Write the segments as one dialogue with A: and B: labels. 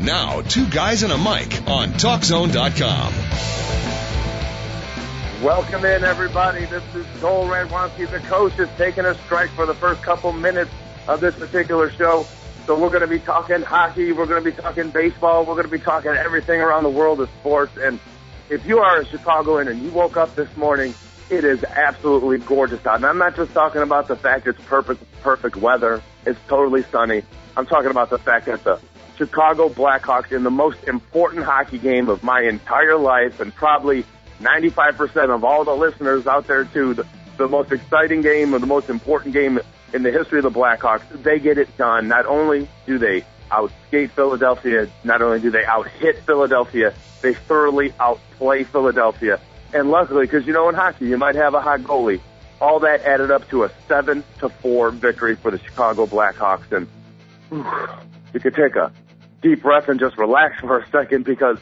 A: Now, Two Guys and a Mic on TalkZone.com.
B: Welcome in, everybody. This is Joel Radwanski. The coach is taking a strike for the first couple minutes of this particular show. So we're going to be talking hockey. We're going to be talking baseball. We're going to be talking everything around the world of sports. And if you are a Chicagoan and you woke up this morning, it is absolutely gorgeous out. And I'm not just talking about the fact it's perfect, perfect weather. It's totally sunny. I'm talking about the fact that the Chicago Blackhawks in the most important hockey game of my entire life and probably 95% of all the listeners out there too, the, the most exciting game or the most important game in the history of the Blackhawks, they get it done. Not only do they outskate Philadelphia, not only do they out-hit Philadelphia, they thoroughly outplay Philadelphia. And luckily, because you know in hockey, you might have a hot goalie. All that added up to a seven to four victory for the Chicago Blackhawks, and whew, you could take a deep breath and just relax for a second because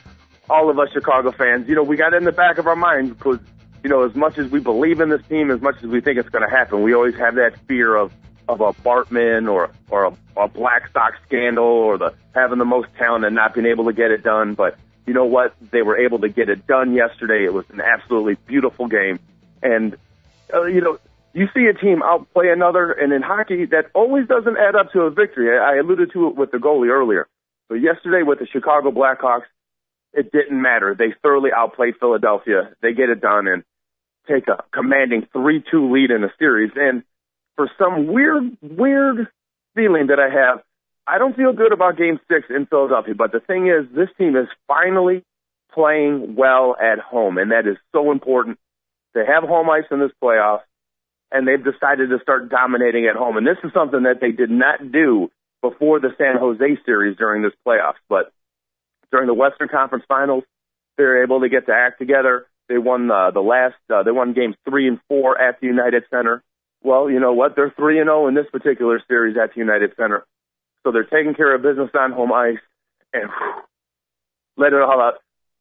B: all of us Chicago fans, you know, we got in the back of our minds because you know, as much as we believe in this team, as much as we think it's going to happen, we always have that fear of of a Bartman or or a, a Black Sox scandal or the having the most talent and not being able to get it done. But you know what? They were able to get it done yesterday. It was an absolutely beautiful game, and uh, you know. You see a team outplay another, and in hockey, that always doesn't add up to a victory. I alluded to it with the goalie earlier. But yesterday with the Chicago Blackhawks, it didn't matter. They thoroughly outplayed Philadelphia. They get it done, and take a commanding 3-2 lead in the series. And for some weird, weird feeling that I have, I don't feel good about game six in Philadelphia. But the thing is, this team is finally playing well at home. And that is so important. to have home ice in this playoff and they've decided to start dominating at home. And this is something that they did not do before the San Jose series during this playoffs. But during the Western Conference Finals, they're able to get to act together. They won uh, the last. Uh, they won games three and four at the United Center. Well, you know what? They're three and zero in this particular series at the United Center, so they're taking care of business on home ice and whew, let it all out.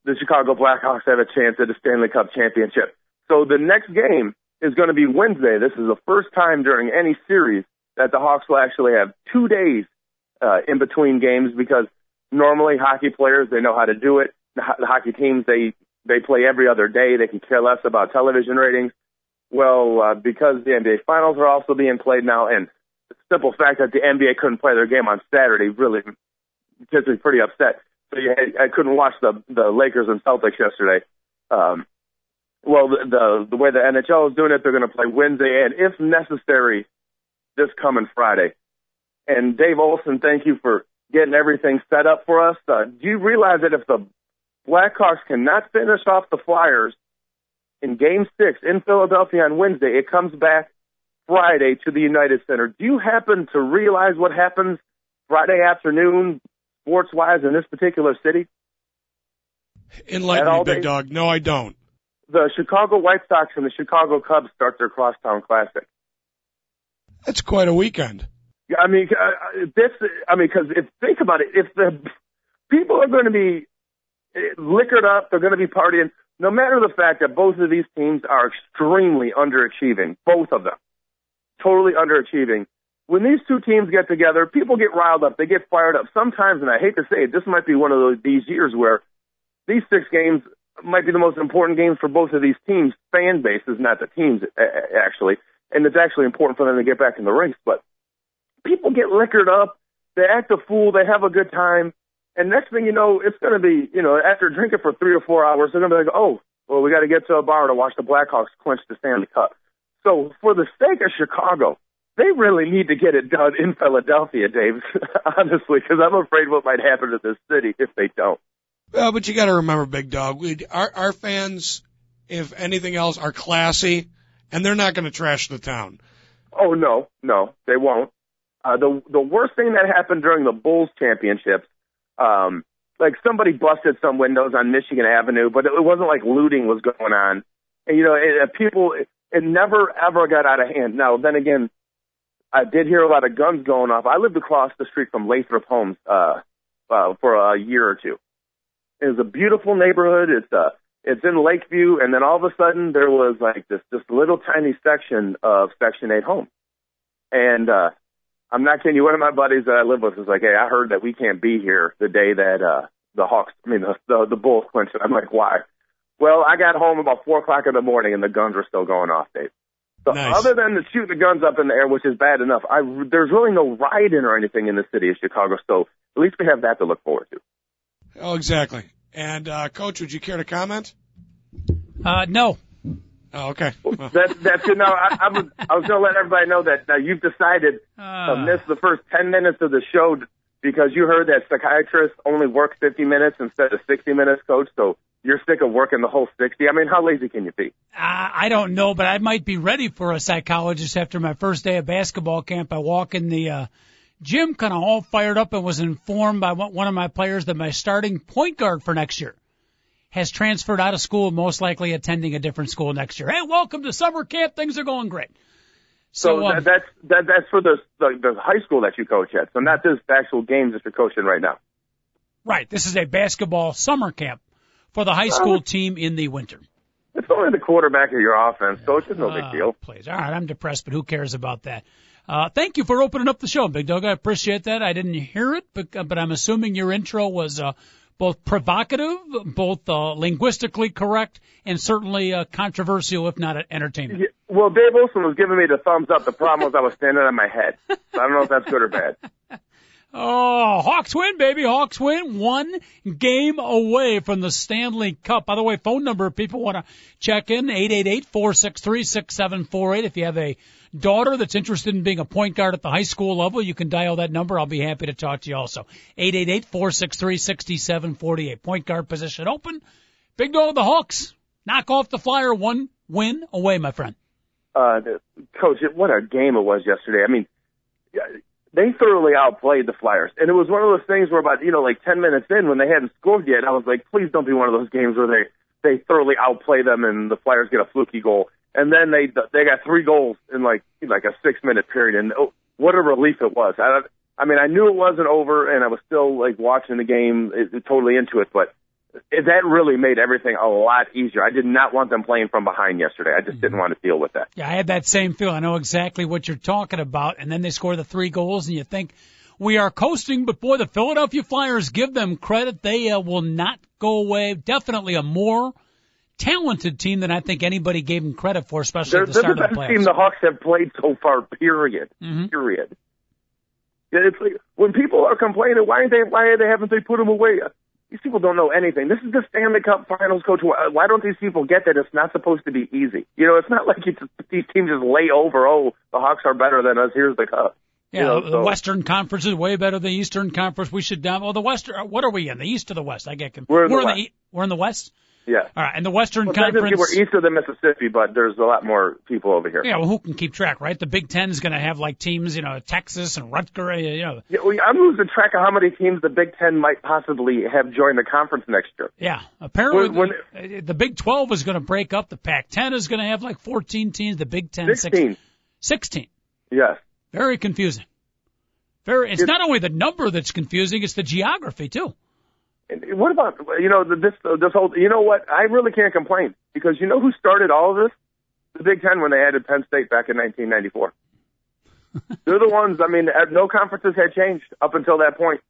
B: The Chicago Blackhawks have a chance at the Stanley Cup championship. So the next game is going to be Wednesday. This is the first time during any series that the Hawks will actually have two days uh, in between games because normally hockey players they know how to do it. The, hockey teams they they play every other day. They can care less about television ratings. Well, uh, because the NBA finals are also being played now, and the simple fact that the NBA couldn't play their game on Saturday really gets me pretty upset. So yeah, I couldn't watch the the Lakers and Celtics yesterday. Um, well, the, the the way the NHL is doing it, they're going to play Wednesday and, if necessary, this coming Friday. And Dave Olson, thank you for getting everything set up for us. Uh, do you realize that if the Blackhawks cannot finish off the Flyers in Game Six in Philadelphia on Wednesday. It comes back Friday to the United Center. Do you happen to realize what happens Friday afternoon, sports-wise, in this particular city?
C: Enlighten me, big dog. No, I don't.
B: The Chicago White Sox and the Chicago Cubs start their crosstown classic.
C: That's quite a weekend.
B: I mean, uh, this. I mean, because if think about it, if the people are going to be liquored up. They're going to be partying. No matter the fact that both of these teams are extremely underachieving, both of them, totally underachieving. When these two teams get together, people get riled up. They get fired up. Sometimes, and I hate to say it, this might be one of those, these years where these six games might be the most important games for both of these teams. Fan bases, not the teams, actually. And it's actually important for them to get back in the race. But people get liquored up. They act a fool. They have a good time. And next thing you know, it's going to be, you know, after drinking for three or four hours, they're going to be like, oh, well, we got to get to a bar to watch the Blackhawks clinch the Stanley Cup. So for the sake of Chicago, they really need to get it done in Philadelphia, Dave, honestly, because I'm afraid what might happen to this city if they don't.
C: Well, but you got to remember, Big Dog, we, our, our fans, if anything else, are classy, and they're not going to trash the town.
B: Oh no, no, they won't. Uh, the the worst thing that happened during the Bulls championships um, like somebody busted some windows on Michigan Avenue, but it wasn't like looting was going on. And you know, it, people, it, it never ever got out of hand. Now, then again, I did hear a lot of guns going off. I lived across the street from Lathrop Homes uh, uh, for a year or two. It was a beautiful neighborhood. It's uh, it's in Lakeview, and then all of a sudden there was like this this little tiny section of Section 8 homes. And uh, I'm not kidding you. One of my buddies that I live with was like, "Hey, I heard that we can't be here the day that uh, the Hawks, I mean the the, the Bulls clinched it." I'm like, "Why?" Well, I got home about four o'clock in the morning, and the guns were still going off, Dave. So
C: Nice.
B: other than the shooting the guns up in the air, which is bad enough, I there's really no rioting or anything in the city of Chicago. So at least we have that to look forward to.
C: Oh, exactly. And uh, coach, would you care to comment?
D: Uh, no.
C: Oh, okay.
B: That, that's you know I, I was I was going to let everybody know that uh, you've decided to
D: Uh,
B: miss the first ten minutes of the show because you heard that psychiatrists only work 50 minutes instead of 60 minutes, coach. So you're sick of working the whole 60. I mean, how lazy can you be?
D: I I don't know, but I might be ready for a psychologist after my first day of basketball camp. I walk in the uh, gym kind of all fired up and was informed by one of my players that my starting point guard for next year has transferred out of school, most likely attending a different school next year. Hey, welcome to summer camp. Things are going great.
B: So,
D: So, um,
B: that, that's that, that's for the, the the high school that you coach at. So not this actual games that you're coaching right now.
D: right, this is a basketball summer camp for the high school team in the winter.
B: It's only the quarterback of your offense, so it's just no big
D: Uh,
B: deal.
D: Please. All right, I'm depressed, but who cares about that? Uh, thank you for opening up the show, Big Dog. I appreciate that. I didn't hear it, but, uh, but I'm assuming your intro was uh, both provocative, both uh, linguistically correct, and certainly uh, controversial, if not entertaining.
B: Yeah, Well, Dave Wilson was giving me the thumbs up. The problem was I was standing on my head. So I don't know if that's good or bad.
D: Oh, Hawks win, baby. Hawks win. One game away from the Stanley Cup. By the way, phone number if people want to check in, 888-463-6748. If you have a daughter that's interested in being a point guard at the high school level, you can dial that number. I'll be happy to talk to you also. 888-463-6748. Point guard position open. Big dog, of the Hawks. Knock off the flyer. One win away, my friend.
B: Uh, coach, what a game it was yesterday. I mean, they thoroughly outplayed the Flyers, and it was one of those things where about you know like ten minutes in when they hadn't scored yet, I was like, please don't be one of those games where they they thoroughly outplay them and the Flyers get a fluky goal, and then they they got three goals in like like a six minute period, and oh, what a relief it was. I I mean, I knew it wasn't over, and I was still like watching the game, it, it, totally into it, but. That really made everything a lot easier. I did not want them playing from behind yesterday. I just didn't want to deal with that.
D: Yeah, I had that same feel. I know exactly what you're talking about. And then they score the three goals, and you think we are coasting. But boy, the Philadelphia Flyers give them credit. They uh, will not go away. Definitely a more talented team than I think anybody gave them credit for, especially
B: They're,
D: at the
B: they're
D: start
B: the
D: of the
B: best
D: playoffs.
B: team the Hawks have played so far. Period.
D: Mhm.
B: Period. Yeah, It's like when people are complaining, why aren't they? Why they haven't they put them away? These people don't know anything. This is the Stanley Cup Finals, coach. Why, why don't these people get that it's not supposed to be easy? You know, it's not like it's, these teams just lay over. Oh, the Hawks are better than us. Here's the cup.
D: yeah,
B: you know,
D: the
B: so-
D: Western Conference is way better than the Eastern Conference. We should down. Well, the Western. Uh, what are we in? The East or the West? I get confused.
B: We're in the
D: we're
B: West.
D: in the E- we're in the West.
B: Yeah.
D: All right, and the Western
B: Well,
D: Conference.
B: we're east of the Mississippi, but there's a lot more people over here.
D: Yeah, well, who can keep track, right? The Big Ten is going to have like teams, you know, Texas and Rutgers, you know,
B: Yeah, well, I'm losing track of how many teams the Big Ten might possibly have joined the conference next year.
D: Yeah, apparently
B: When-
D: the, the Big 12 is going to break up. The Pac-10 is going to have like 14 teams. The Big 10
B: Sixteen.
D: 16.
B: Yes.
D: Very confusing. Very. It's
B: It's-
D: not only the number that's confusing; it's the geography too.
B: And What about you know the- this this whole you know what I really can't complain because you know who started all of this the Big Ten when they added Penn State back in 1994. They're the ones. I mean, no conferences had changed up until that point,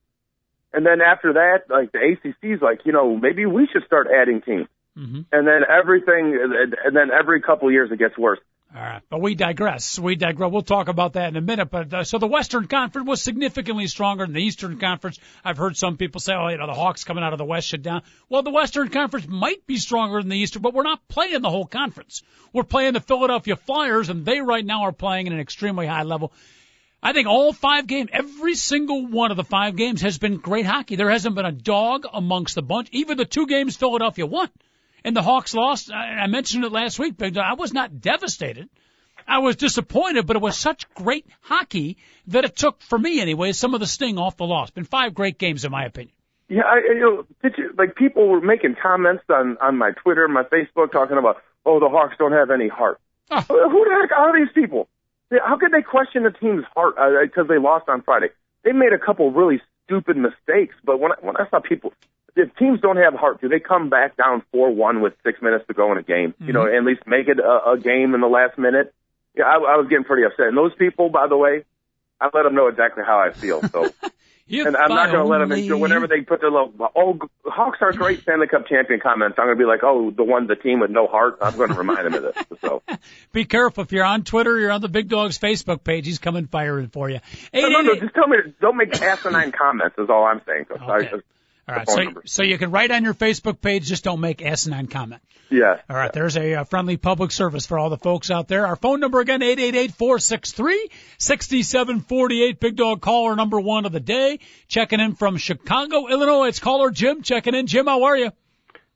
B: and then after that, like the ACC's like you know maybe we should start adding teams,
D: hmm
B: and then everything, and then every couple of years it gets worse.
D: All right, but we digress. We digress. We'll talk about that in a minute. But uh, so the Western Conference was significantly stronger than the Eastern Conference. I've heard some people say, "Oh, you know, the Hawks coming out of the West should down." Well, the Western Conference might be stronger than the Eastern, but we're not playing the whole conference. We're playing the Philadelphia Flyers, and they right now are playing at an extremely high level. I think all five games, every single one of the five games has been great hockey. There hasn't been a dog amongst the bunch. Even the two games Philadelphia won and the Hawks lost. I, I mentioned it last week, but I was not devastated. I was disappointed, but it was such great hockey that it took, for me anyway, some of the sting off the loss. Been five great games in my opinion.
B: Yeah, I, you know, did you, like people were making comments on on my Twitter, my Facebook, talking about, oh, the Hawks don't have any heart.
D: Oh.
B: Who the heck are these people? How could they question the team's heart because uh, they lost on Friday? They made a couple really stupid mistakes, but when I, when I saw people, if teams don't have heart, do they come back down four one with six minutes to go in a game? Mm-hmm. You know, at least make it a, a game in the last minute. Yeah, I, I was getting pretty upset. And those people, by the way, I let them know exactly how I feel. So and I'm not going to let them into whenever they put their little oh Hawks are great Stanley Cup champion comments. I'm going to be like, oh, the one the team with no heart. I'm going to remind them of this. So
D: be careful if you're on Twitter, you're on the Big Dogs Facebook page. He's coming firing for you.
B: no, no, no, just tell me don't make asinine comments. Is all I'm saying.
D: Okay. I, all right, so so you can write on your Facebook page, just don't make asinine comment.
B: Yeah.
D: All right, there's a, a friendly public service for all the folks out there. Our phone number again, eight eight eight four six three sixty seven forty eight. Big Dog caller number one of the day, checking in from Chicago, Illinois. It's caller Jim checking in. Jim, how are you?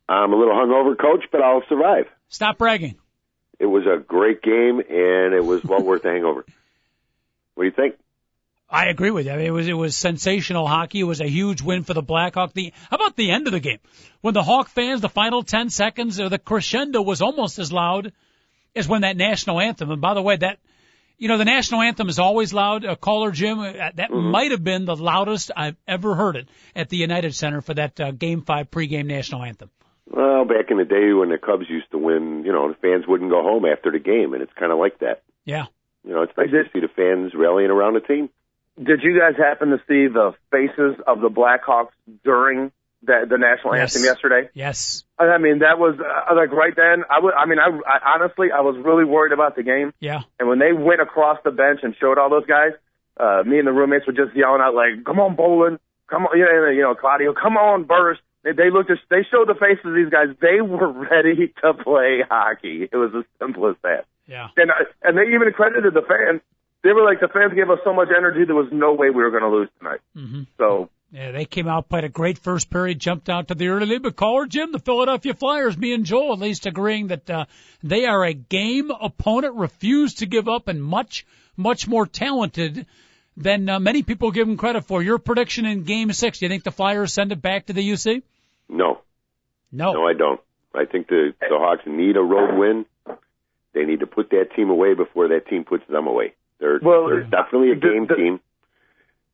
E: I'm a little hungover, coach, but I'll survive.
D: Stop bragging.
E: It was a great game, and it was well worth the hangover. What do you think?
D: I agree with you. I mean, it was it was sensational hockey. It was a huge win for the Blackhawk. The how about the end of the game when the Hawk fans, the final ten seconds, or the crescendo was almost as loud as when that national anthem. And by the way, that you know the national anthem is always loud. A caller Jim, uh, that mm-hmm. might have been the loudest I've ever heard it at the United Center for that uh, Game Five pregame national anthem.
E: Well, back in the day when the Cubs used to win, you know, the fans wouldn't go home after the game, and it's kind of like that.
D: Yeah.
E: You know, it's nice to see the fans rallying around the team.
B: Did you guys happen to see the faces of the Blackhawks during the, the national yes. anthem yesterday?
D: Yes.
B: I mean, that was uh, like right then. I would. I mean, I, I honestly, I was really worried about the game.
D: Yeah.
B: And when they went across the bench and showed all those guys, uh, me and the roommates were just yelling out like, "Come on, Bolland! Come on!" You know, you know, Claudio, come on, Burish! They, they looked. At, they showed the faces of these guys. They were ready to play hockey. It was as simple as that.
D: Yeah.
B: And I, and they even credited the fans they were like the fans gave us so much energy there was no way we were going to lose tonight.
D: Mm-hmm.
B: So
D: yeah, they came out, played a great first period, jumped out to the early lead. But caller Jim, the Philadelphia Flyers, me and Joel at least agreeing that uh, they are a game opponent, refused to give up, and much, much more talented than uh, many people give them credit for. Your prediction in Game Six? Do you think the Flyers send it back to the UC?
E: No.
D: No.
E: No, I don't. I think the the Hawks need a road win. They need to put that team away before that team puts them away. They're, well, they're definitely a game the, the, team,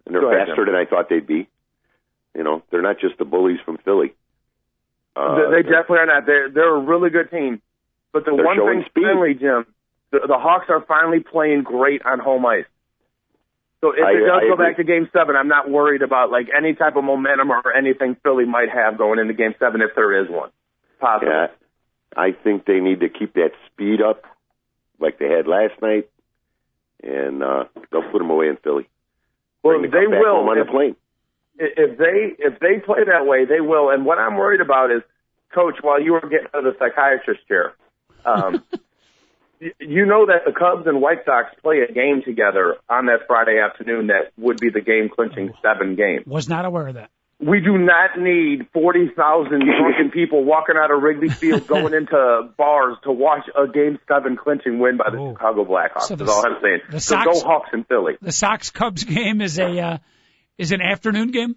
E: and they're faster ahead, than I thought they'd be. You know, they're not just the bullies from Philly.
B: Uh, they, they definitely are not. They're they're a really good team. But the one thing,
E: speed.
B: finally, Jim, the, the Hawks are finally playing great on home ice. So if
E: I,
B: it does
E: I
B: go
E: agree.
B: back to Game Seven, I'm not worried about like any type of momentum or anything Philly might have going into Game Seven if there is one. Possible.
E: Yeah, I think they need to keep that speed up, like they had last night and uh, they'll put them away in Philly.
B: Well,
E: the
B: they will
E: on
B: if,
E: the plane.
B: If they if they play that way, they will. And what I'm worried about is, Coach, while you were getting to the psychiatrist chair, um, you know that the Cubs and White Sox play a game together on that Friday afternoon that would be the game clinching seven game.
D: Was not aware of that.
B: We do not need 40,000 drunken people walking out of Wrigley Field going into bars to watch a Game 7 clinching win by the Ooh. Chicago Blackhawks. So the, all I'm saying. The so Sox, go Hawks in Philly.
D: The Sox Cubs game is a uh, is an afternoon game.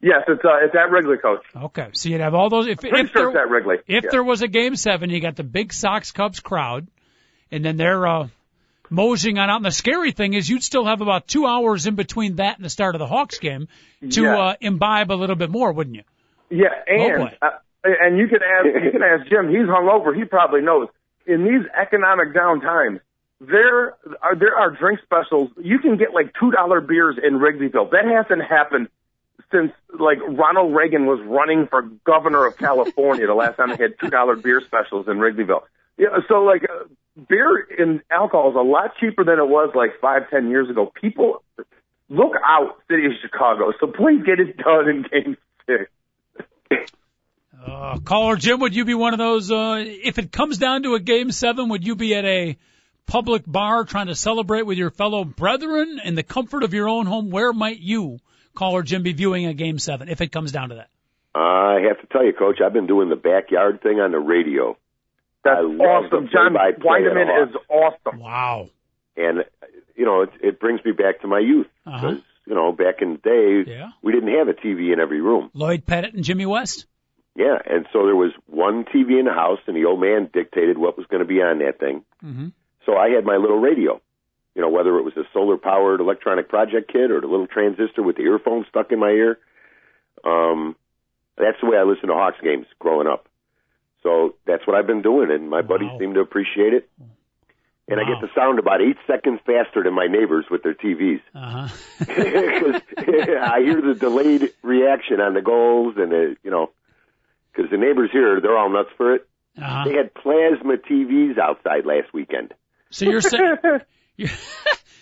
B: Yes, it's uh, it's at Wrigley, Coach.
D: Okay, so you'd have all those. If,
B: if
D: sure
B: there, at Wrigley.
D: If
B: yeah.
D: there was a Game Seven, you got the big Sox Cubs crowd, and then they're uh, moseying on out. And the scary thing is you'd still have about two hours in between that and the start of the Hawks game to
B: yeah.
D: uh, imbibe a little bit more, wouldn't you?
B: Yeah, and uh, and you can ask you can ask Jim. He's hungover. He probably knows. In these economic down times, there are there are drink specials. You can get like two dollar beers in Wrigleyville. That hasn't happened since like Ronald Reagan was running for governor of California. the last time they had two dollar beer specials in Wrigleyville. Yeah, so like uh, beer and alcohol is a lot cheaper than it was like five, ten years ago. People look out, city of Chicago. So please get it done in Game Six.
D: Uh, caller Jim, would you be one of those? Uh, if it comes down to a game seven, would you be at a public bar trying to celebrate with your fellow brethren in the comfort of your own home? Where might you, caller Jim, be viewing a game seven if it comes down to that?
E: I have to tell you, Coach, I've been doing the backyard thing on the radio.
B: That's awesome. John Wiedeman is awesome.
D: Wow.
E: And you know, it, it brings me back to my youth
D: uh-huh.
E: you know, back in the day, yeah. we didn't have a TV in every room.
D: Lloyd Pettit and Jimmy West.
E: Yeah, and so there was one TV in the house, and the old man dictated what was going to be on that thing.
D: Mm-hmm.
E: So I had my little radio. You know, whether it was a solar-powered electronic project kit or the little transistor with the earphone stuck in my ear. Um, that's the way I listened to Hawks games growing up. So that's what I've been doing, and my wow. buddies seem to appreciate it. And wow. I get the sound about eight seconds faster than my neighbors with their TVs.
D: Uh-huh.
E: I hear the delayed reaction on the goals, and the, you know, because the neighbors here, they're all nuts for it.
D: Uh-huh.
E: They had plasma TVs outside last weekend.
D: So you're saying.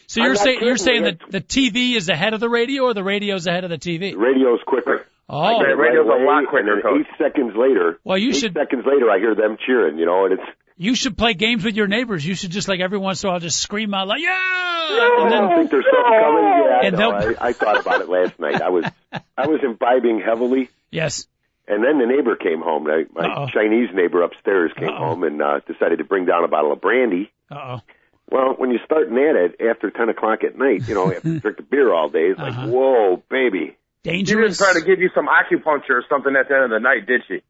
D: so you're saying you're saying that the TV is ahead of the radio, or the radio is ahead of the TV?
E: The radio's quicker.
D: Oh,
B: the radio's a lot quicker.
E: And then eight seconds later,
D: well, you
E: eight
D: should.
E: seconds later, I hear them cheering. You know, and it's.
D: You should play games with your neighbors. You should just like every once in a while just scream out like yeah.
E: No, and then, I think there's something coming. Yeah, and no, I, I thought about it last night. I was I was imbibing heavily.
D: Yes.
E: And then the neighbor came home. My, my Uh-oh. Chinese neighbor upstairs came Uh-oh. home and uh, decided to bring down a bottle of brandy.
D: Uh-oh.
E: Well, when you're starting at it after 10 o'clock at night, you know, after you drink the beer all day, it's uh-huh. like, whoa, baby.
D: Dangerous.
B: She didn't try to give you some acupuncture or something at the end of the night, did she?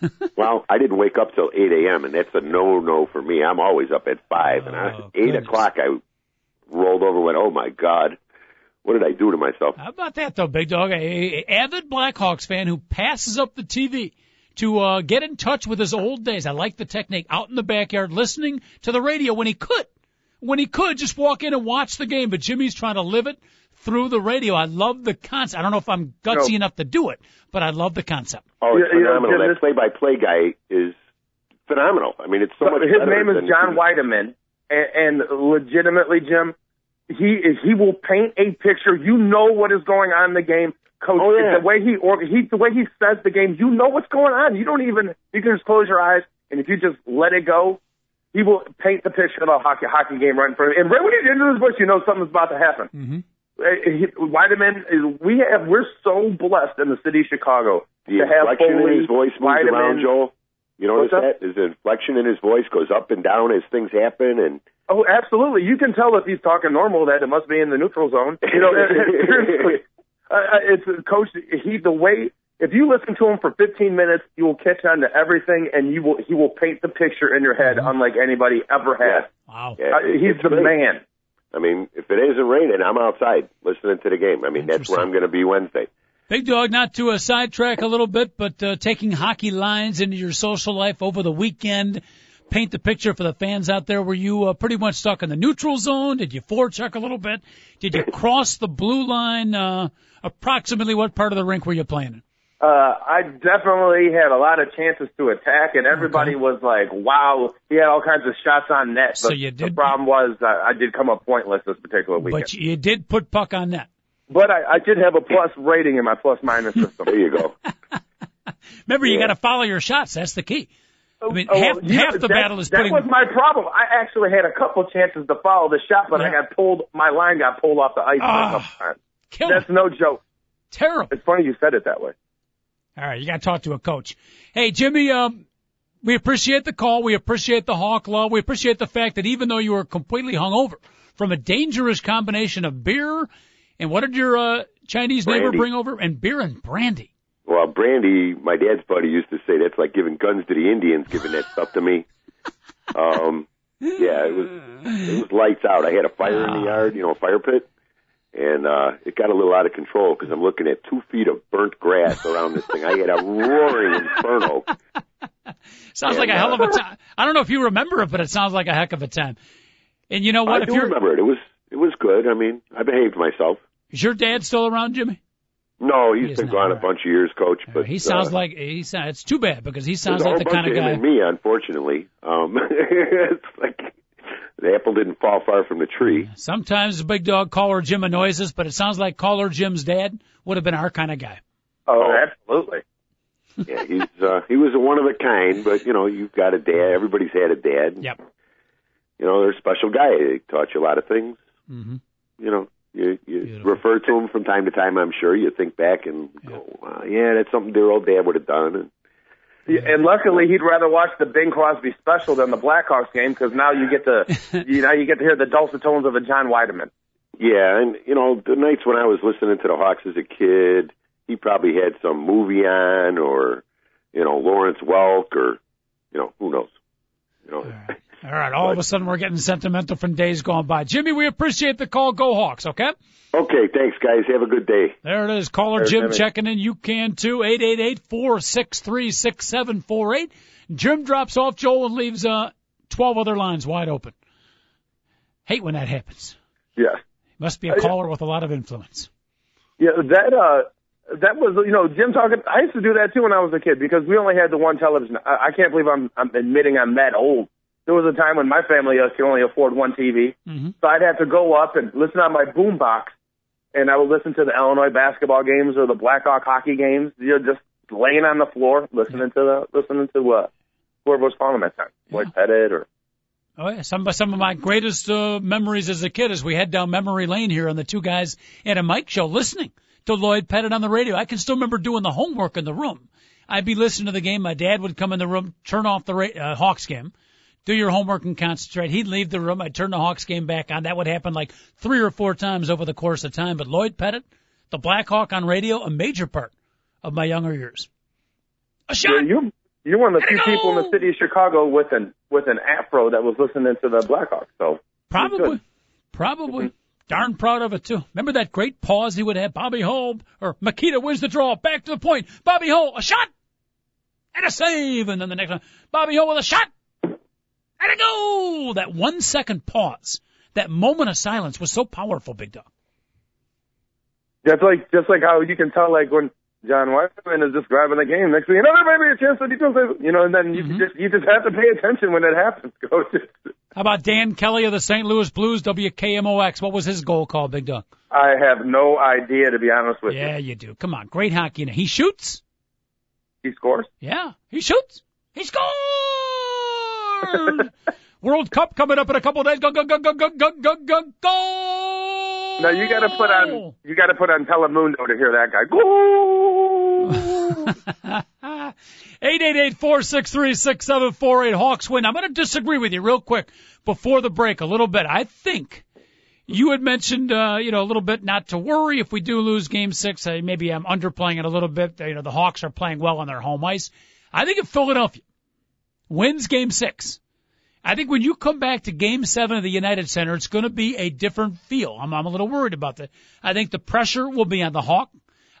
E: well, I didn't wake up till 8 a.m., and that's a no-no for me. I'm always up at 5. and I, 8 goodness. o'clock, I rolled over and went, oh, my God. What did I do to myself?
D: How about that, though, big dog? A, a avid Blackhawks fan who passes up the TV to uh, get in touch with his old days. I like the technique. Out in the backyard, listening to the radio when he could. When he could, just walk in and watch the game. But Jimmy's trying to live it through the radio. I love the concept. I don't know if I'm gutsy no. enough to do it, but I love the concept.
E: Oh, it's yeah, phenomenal. You know, that play-by-play guy is phenomenal. I mean, it's so much.
B: His name is John Wiedeman, and, and legitimately, Jim, he is. He will paint a picture. You know what is going on in the game, coach.
E: Oh, yeah.
B: The way he or he, the way he says the game, you know what's going on. You don't even. You can just close your eyes, and if you just let it go, he will paint the picture of a hockey hockey game right in front of you. And right when he's into his bush, you know something's about to happen.
D: Mm-hmm.
B: Wiedeman is we have we're so blessed in the city of Chicago
E: the
B: to have
E: inflection
B: Foley,
E: in his voice moves
B: Wiedeman.
E: around, Joel. You notice
B: What's
E: that? His inflection in his voice goes up and down as things happen, and
B: oh, absolutely. You can tell if he's talking normal that it must be in the neutral zone. You know, uh, it's coach. He the way if you listen to him for 15 minutes, you will catch on to everything, and you will he will paint the picture in your head mm-hmm. unlike anybody ever has.
D: Wow,
E: yeah,
B: uh, he's the great. man.
E: I mean, if it isn't raining, I'm outside listening to the game. I mean, that's where I'm going to be Wednesday.
D: Big Dog, not to a uh, sidetrack a little bit, but uh, taking hockey lines into your social life over the weekend. Paint the picture for the fans out there. Were you uh, pretty much stuck in the neutral zone? Did you forecheck a little bit? Did you cross the blue line? Uh, approximately what part of the rink were you playing in?
B: Uh, I definitely had a lot of chances to attack, and everybody okay. was like, "Wow, he had all kinds of shots on net." But
D: so you did.
B: The problem was uh, I did come up pointless this particular weekend.
D: But you did put puck on net.
B: But I, I did have a plus rating in my plus minus system.
E: there you go.
D: Remember, yeah. you got to follow your shots. That's the key. I mean, oh, half, half the
B: that,
D: battle is putting.
B: That was my problem. I actually had a couple chances to follow the shot, but yeah. I got pulled. My line got pulled off the ice.
D: Oh,
B: That's no joke.
D: Terrible.
B: It's funny you said it that way.
D: All right, you got to talk to a coach. Hey, Jimmy, um, we appreciate the call. We appreciate the Hawk love. We appreciate the fact that even though you were completely hungover from a dangerous combination of beer and what did your uh, Chinese
E: brandy.
D: neighbor bring over? And beer and brandy.
E: Well, brandy, my dad's buddy used to say that's like giving guns to the Indians, giving that stuff to me. Um, yeah, it was it was lights out. I had a fire in the yard, you know, a fire pit and uh, it got a little out of control because I'm looking at two feet of burnt grass around this thing. I had a roaring inferno.
D: sounds and, like a hell of a uh, time. I don't know if you remember it, but it sounds like a heck of a time. And you know what?
E: I
D: if
E: do
D: you're...
E: remember it. It was it was good. I mean, I behaved myself.
D: Is your dad still around, Jimmy?
E: No, he's he been gone right. a bunch of years, Coach. But
D: he sounds
E: uh,
D: like he sounds. It's too bad because he sounds like the kind
E: of,
D: of guy.
E: me, unfortunately. Um, it's like the apple didn't fall far from the tree.
D: Sometimes the big dog caller Jim annoys us, but it sounds like caller Jim's dad would have been our kind of guy.
B: Oh, oh. absolutely.
E: yeah, he's uh, he was a one of a kind, but you know, you've got a dad. Everybody's had a dad.
D: Yep.
E: You know, they're a special guy. They taught you a lot of things.
D: Mm-hmm.
E: You know, you you Beautiful. refer to him from time to time. I'm sure you think back and yep. go, uh, yeah, that's something their old dad would have done. And
B: and luckily, he'd rather watch the Bing Crosby special than the Blackhawks game because now you get to, you know, you get to hear the dulcet tones of a John Wiedeman.
E: Yeah, and you know the nights when I was listening to the Hawks as a kid, he probably had some movie on, or you know Lawrence Welk, or you know who knows. You know.
D: All right. All right. All but, of a sudden, we're getting sentimental from days gone by. Jimmy, we appreciate the call. Go Hawks. Okay.
E: Okay. Thanks, guys. Have a good day.
D: There it is. Caller There's Jim Jimmy. checking in. You can too. Eight eight eight four six three six seven four eight. Jim drops off Joel and leaves uh twelve other lines wide open. Hate when that happens.
B: Yeah.
D: Must be a caller with a lot of influence.
B: Yeah, that uh that was you know Jim talking. I used to do that too when I was a kid because we only had the one television. I, I can't believe I'm I'm admitting I'm that old. There was a time when my family uh, could only afford one TV, mm-hmm. so I'd have to go up and listen on my boom box, and I would listen to the Illinois basketball games or the Blackhawk hockey games. You know, just laying on the floor listening yeah. to the listening to uh, whoever was calling that time, yeah. Lloyd Pettit or
D: Oh yeah, some some of my greatest uh, memories as a kid as we head down memory lane here on the two guys at a mic show listening to Lloyd Pettit on the radio. I can still remember doing the homework in the room. I'd be listening to the game. My dad would come in the room, turn off the ra- uh, Hawks game, do your homework and concentrate. He'd leave the room. I'd turn the Hawks game back on. That would happen like three or four times over the course of time. But Lloyd Pettit, the Black Hawk on radio, a major part of my younger years. A shot.
B: Yeah, you you're one of the few people in the city of Chicago with an with an afro that was listening to the Blackhawks. So
D: probably, probably. Mm-hmm. Darn proud of it too. Remember that great pause he would have? Bobby Hull or Mikita wins the draw. Back to the point. Bobby Hull, a shot and a save, and then the next one, Bobby Hull with a shot and a goal. That one second pause, that moment of silence was so powerful, Big Dog.
B: That's like just like how you can tell like when John Wiedeman is just grabbing the game. Next thing you know, there might be a chance that he does You know, and then you mm-hmm. just you just have to pay attention when it happens, coach.
D: How about Dan Kelly of the St. Louis Blues, WKMOX? What was his goal called, Big Dog?
B: I have no idea, to be honest with
D: yeah, you.
B: Yeah,
D: you do. Come on, great hockey. He shoots.
B: He scores.
D: Yeah, he shoots. He scores. World Cup coming up in a couple of days. Go go go go go go go go go.
B: No, you got to put on you got to put on Telemundo to hear that guy.
D: Go. Eight eight eight four six three six seven four eight Hawks win. I'm going to disagree with you real quick before the break a little bit. I think you had mentioned, uh, you know, a little bit not to worry if we do lose Game Six. Uh, maybe I'm underplaying it a little bit. You know, the Hawks are playing well on their home ice. I think if Philadelphia wins Game Six I think when you come back to game seven of the United Center, it's going to be a different feel. I'm, I'm a little worried about that. I think the pressure will be on the Hawk.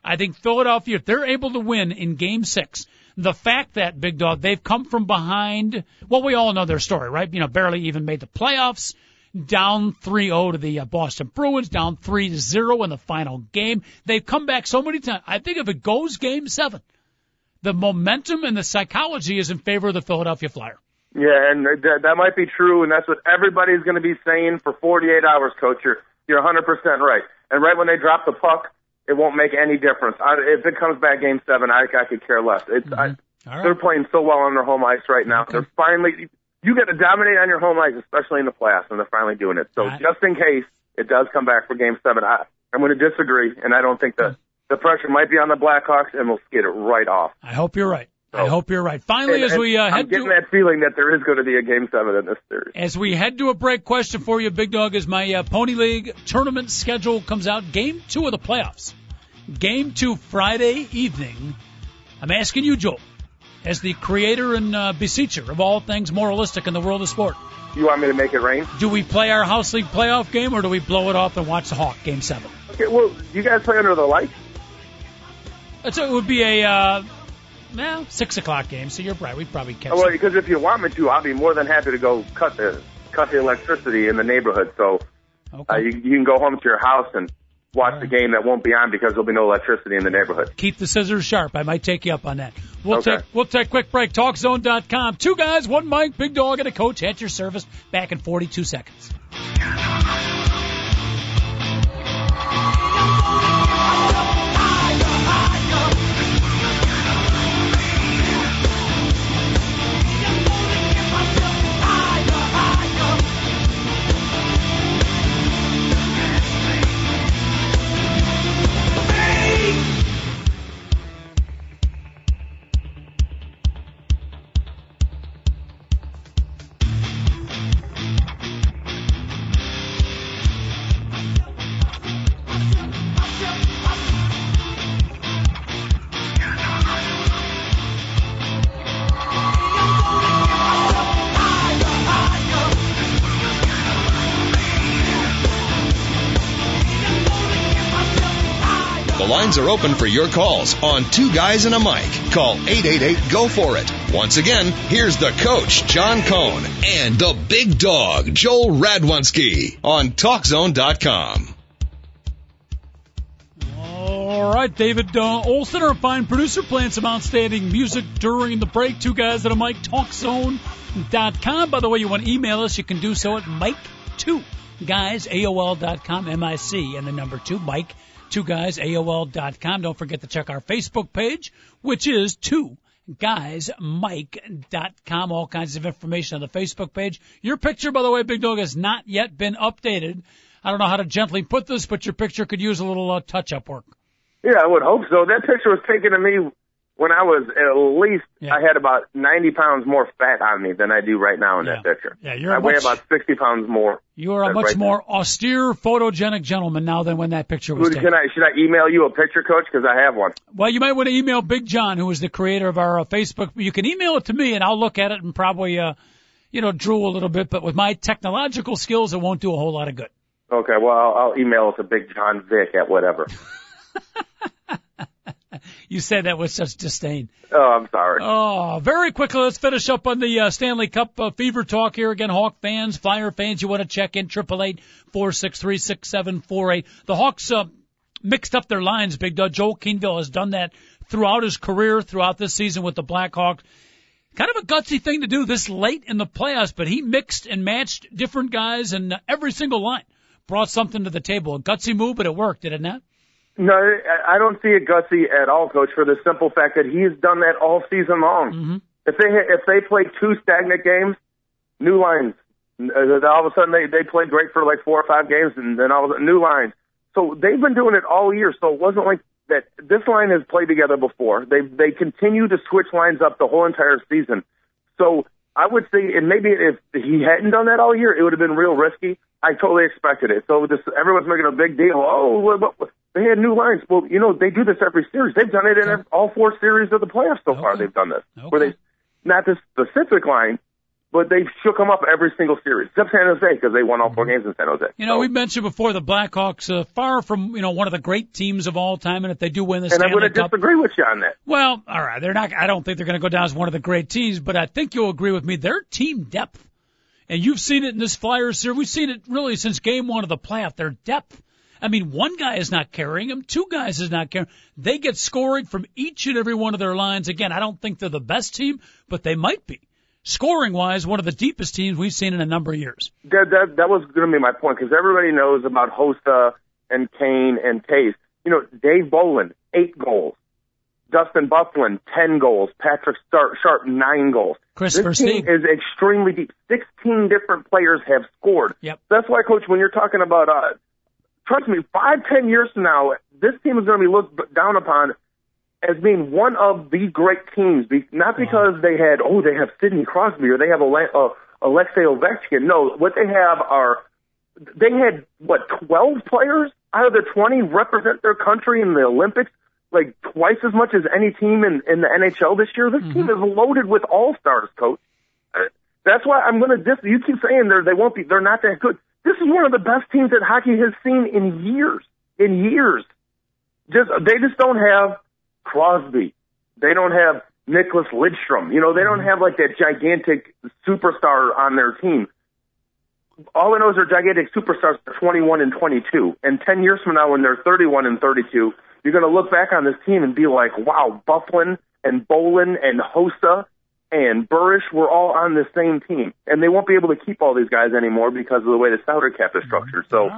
D: I think Philadelphia, if they're able to win in game six, the fact that, Big Dog, they've come from behind, well, we all know their story, right? You know, barely even made the playoffs, down 3-0 to the uh, Boston Bruins, down 3-0 in the final game. They've come back so many times. I think if it goes game seven, the momentum and the psychology is in favor of the Philadelphia Flyer.
B: Yeah, and that, that might be true, and that's what everybody's going to be saying for 48 hours, Coach. You're, you're 100% right. And right when they drop the puck, it won't make any difference. I, if it comes back Game Seven, I, I could care less. It's mm-hmm. I, right. they're playing so well on their home ice right now. Okay. They're finally you got to dominate on your home ice, especially in the playoffs, and they're finally doing it. So right. just in case it does come back for Game Seven, I, I'm going to disagree, and I don't think the the pressure might be on the Blackhawks, and we'll skid it right off.
D: I hope you're right. I hope you're right. Finally, and, as we uh, head
B: I'm getting to, that feeling that there is going to be a game seven in this series.
D: As we head to a break, question for you, Big Dog, as my uh, Pony League tournament schedule comes out, Game Two of the playoffs, Game Two Friday evening. I'm asking you, Joel, as the creator and uh, beseecher of all things moralistic in the world of sport.
B: You want me to make it rain?
D: Do we play our house league playoff game, or do we blow it off and watch the Hawk Game Seven?
B: Okay, well, you guys play under the lights.
D: It's, it would be a uh, well, six o'clock game, so you're right. We'd probably catch.
B: Well, because if you want me to, I'll be more than happy to go cut the cut the electricity in the neighborhood. So okay. uh, you, you can go home to your house and watch right. the game that won't be on because there'll be no electricity in the neighborhood.
D: Keep the scissors sharp. I might take you up on that. We'll okay. take we'll take a quick break. TalkZone.com. Two guys, one mic, big dog, and a coach at your service. Back in 42 seconds.
A: Are open for your calls on Two Guys and a Mic. Call 888-GO for it. Once again, here's the coach, John Cohn, and the big dog, Joel Radwanski on TalkZone.com.
D: All right, David uh, Olson, our fine producer, playing some outstanding music during the break. Two guys at a mic, talkzone.com. By the way, you want to email us, you can do so at Mike2 guys, AOL.com, M-I-C, and the number two, Mike, two guys, AOL.com. Don't forget to check our Facebook page, which is two guys guysmike.com. All kinds of information on the Facebook page. Your picture, by the way, Big Dog, has not yet been updated. I don't know how to gently put this, but your picture could use a little uh, touch-up work.
B: Yeah, I would hope so. That picture was taken of me when I was at least yeah. I had about 90 pounds more fat on me than I do right now in yeah. that picture.
D: Yeah, you're
B: I
D: weigh
B: much, about 60 pounds more.
D: You are a much right more now. austere, photogenic gentleman now than when that picture was taken.
B: I, should I email you a picture, Coach? Because I have one.
D: Well, you might want to email Big John, who is the creator of our uh, Facebook. You can email it to me, and I'll look at it and probably, uh, you know, drool a little bit. But with my technological skills, it won't do a whole lot of good.
B: Okay, well, I'll, I'll email it to Big John Vic at whatever.
D: you said that with such disdain.
B: Oh, I'm sorry.
D: Oh, very quickly, let's finish up on the uh, Stanley Cup uh, fever talk here again. Hawk fans, Flyer fans, you want to check in triple eight four six three six seven four eight. The Hawks uh, mixed up their lines. Big Dog Joel Quenneville has done that throughout his career, throughout this season with the Blackhawks. Kind of a gutsy thing to do this late in the playoffs, but he mixed and matched different guys and every single line brought something to the table. A gutsy move, but it worked, did it not?
B: No, I don't see it gutsy at all, Coach, for the simple fact that he's done that all season long.
D: Mm-hmm.
B: If they if they play two stagnant games, new lines. Uh, all of a sudden they they played great for like four or five games, and then all of a sudden new lines. So they've been doing it all year. So it wasn't like that. This line has played together before. They they continue to switch lines up the whole entire season. So I would say, and maybe if he hadn't done that all year, it would have been real risky. I totally expected it. So this, everyone's making a big deal. Oh, they had new lines. Well, you know, they do this every series. They've done it in okay. all four series of the playoffs so okay. far. They've done this.
D: Okay.
B: Where they, not this specific line, but they've shook them up every single series, except San Jose because they won all four mm-hmm. games in San Jose.
D: You know, so, we mentioned before the Blackhawks, uh, far from you know one of the great teams of all time, and if they do win the
B: and
D: Stanley
B: I'm going to disagree with you on that.
D: Well, all right, they're not. I don't think they're going to go down as one of the great teams, but I think you'll agree with me. Their team depth, and you've seen it in this Flyers series. We've seen it really since Game One of the playoff. Their depth I mean, one guy is not carrying them, two guys is not carrying. They get scoring from each and every one of their lines. Again, I don't think they're the best team, but they might be. Scoring wise, one of the deepest teams we've seen in a number of years.
B: That that, that was going to be my point because everybody knows about Hossa and Kane and Toews. You know, Dave Bolland, eight goals. Dustin Byfuglien, 10 goals. Patrick Sharp, 9 goals.
D: Chris
B: this team is extremely deep. 16 different players have scored.
D: Yep.
B: That's why, Coach, when you're talking about uh, trust me, five, ten years from now, this team is going to be looked down upon as being one of the great teams, not because wow. they had, oh, they have Sidney Crosby or they have uh, Alexei Ovechkin. No, what they have are, they had, what, 12 players out of the 20 represent their country in the Olympics, like twice as much as any team in, in the NHL this year. This mm-hmm. team is loaded with all-stars, coach. Uh, that's why I'm going to dis. You keep saying they're they won't be. They're not that good. This is one of the best teams that hockey has seen in years. In years. Just they just don't have Crosby. They don't have Nicklas Lidstrom. You know, they don't mm-hmm. have like that gigantic superstar on their team. All I know is they're gigantic superstars are 21 and 22. And 10 years from now, when they're 31 and 32, you're going to look back on this team and be like, wow, Byfuglien and Bolland and Hossa and Burish were all on the same team, and they won't be able to keep all these guys anymore because of the way the salary cap is structured. So.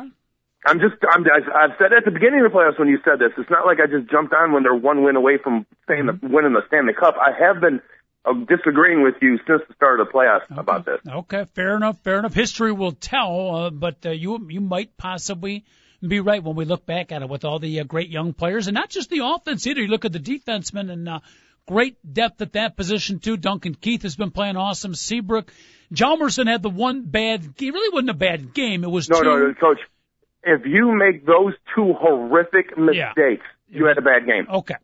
B: I'm just, I'm, I've said at the beginning of the playoffs when you said this, it's not like I just jumped on when they're one win away from saying the, winning the Stanley Cup. I have been uh, disagreeing with you since the start of the playoffs
D: okay.
B: about this.
D: Okay, fair enough, fair enough. History will tell, uh, but uh, you you might possibly be right when we look back at it with all the uh, great young players, and not just the offense either. You look at the defensemen and uh, Great depth at that position too. Duncan Keith has been playing awesome. Seabrook, Hjalmarsson had the one bad. It really wasn't a bad game. It was
B: no,
D: two.
B: no, no, coach. If you make those two horrific mistakes, yeah. you had a bad game.
D: Okay.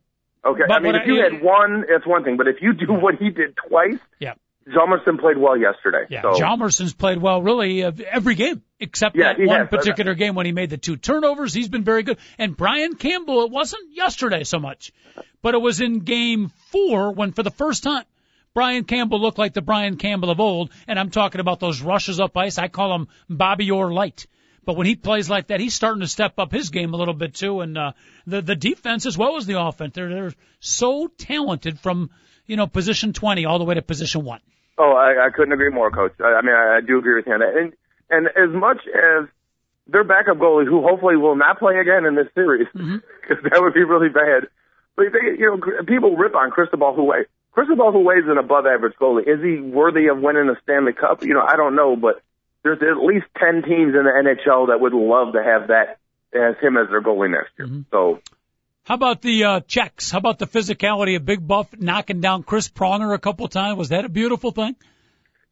B: Okay. But I mean, if you I, had one, that's one thing. But if you do what he did twice,
D: yeah.
B: Hjalmarsson played well yesterday.
D: Yeah,
B: so.
D: Hjalmarsson's played well really uh, every game except
B: yeah,
D: that one
B: has.
D: particular game when he made the two turnovers. He's been very good. And Brian Campbell, it wasn't yesterday so much, but it was in game four when for the first time Brian Campbell looked like the Brian Campbell of old. And I'm talking about those rushes up ice. I call him Bobby Orr light. But when he plays like that, he's starting to step up his game a little bit too. And uh, the the defense as well as the offense, they're they're so talented from you know position 20 all the way to position one.
B: Oh, I, I couldn't agree more, Coach. I, I mean, I, I do agree with you on that. And and as much as their backup goalie, who hopefully will not play again in this series, because mm-hmm. that would be really bad. But they, you know, people rip on Cristobal Huet. Cristobal Huet is an above average goalie. Is he worthy of winning a Stanley Cup? You know, I don't know, but there's at least ten teams in the NHL that would love to have that as him as their goalie next year. Mm-hmm. So
D: how about the uh, checks? How about the physicality of Big Buff knocking down Chris Pronger a couple times? Was that a beautiful thing?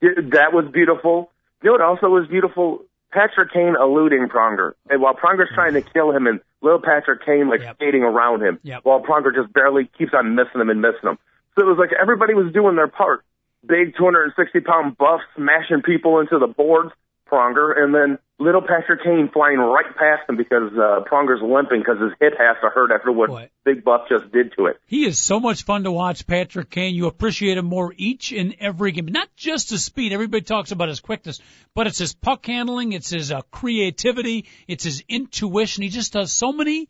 B: Yeah, that was beautiful. You know what also was beautiful? Patrick Kane eluding Pronger. And while Pronger's trying to kill him and little Patrick Kane like yep. skating around him yep. while Pronger just barely keeps on missing him and missing him. So it was like everybody was doing their part. Big 260 pound buff smashing people into the boards, Pronger, and then little Patrick Kane flying right past him because uh, Pronger's limping because his hip has to hurt after what Boy. Big Buff just did to it.
D: He is so much fun to watch, Patrick Kane. You appreciate him more each and every game. Not just his speed. Everybody talks about his quickness, but it's his puck handling. It's his uh, creativity. It's his intuition. He just does so many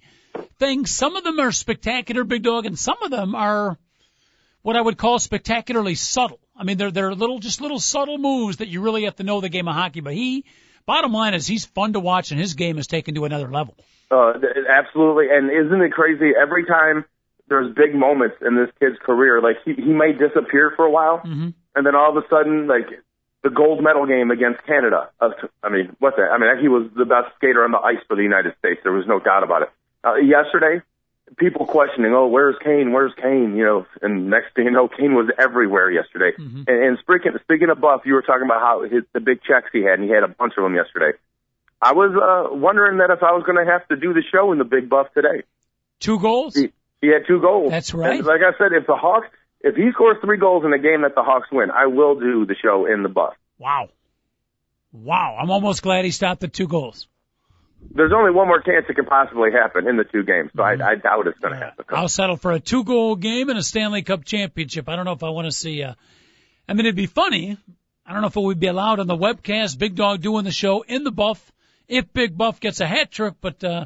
D: things. Some of them are spectacular, Big Dog, and some of them are what I would call spectacularly subtle. I mean, they're they're little, just little subtle moves that you really have to know the game of hockey. But he Bottom line is he's fun to watch, and his game is taken to another level.
B: Uh, absolutely, and isn't it crazy? Every time there's big moments in this kid's career, like he he may disappear for a while, mm-hmm. and then all of a sudden, like the gold medal game against Canada. I mean, what the? I mean, he was the best skater on the ice for the United States. There was no doubt about it. Uh, yesterday, people questioning, oh, where's Kane? Where's Kane? You know, and next thing you know, Kane was everywhere yesterday. Mm-hmm. And, and speaking, speaking of Buff, you were talking about how his, the big checks he had, and he had a bunch of them yesterday. I was uh, wondering that if I was going to have to do the show in the Big Buff today.
D: Two goals.
B: He, he had two goals.
D: That's right.
B: And like I said, if the Hawks, if he scores three goals in a game that the Hawks win, I will do the show in the Buff.
D: Wow. Wow. I'm almost glad he stopped at two goals
B: there's only one more chance it can possibly happen in the two games, so mm-hmm. I, I doubt it's going to happen.
D: I'll settle for a two goal game and a Stanley Cup championship. I don't know if I want to see. Uh, I mean, it'd be funny. I don't know if it would be allowed on the webcast. Big Dog doing the show in the Buff if Big Buff gets a hat trick, but uh,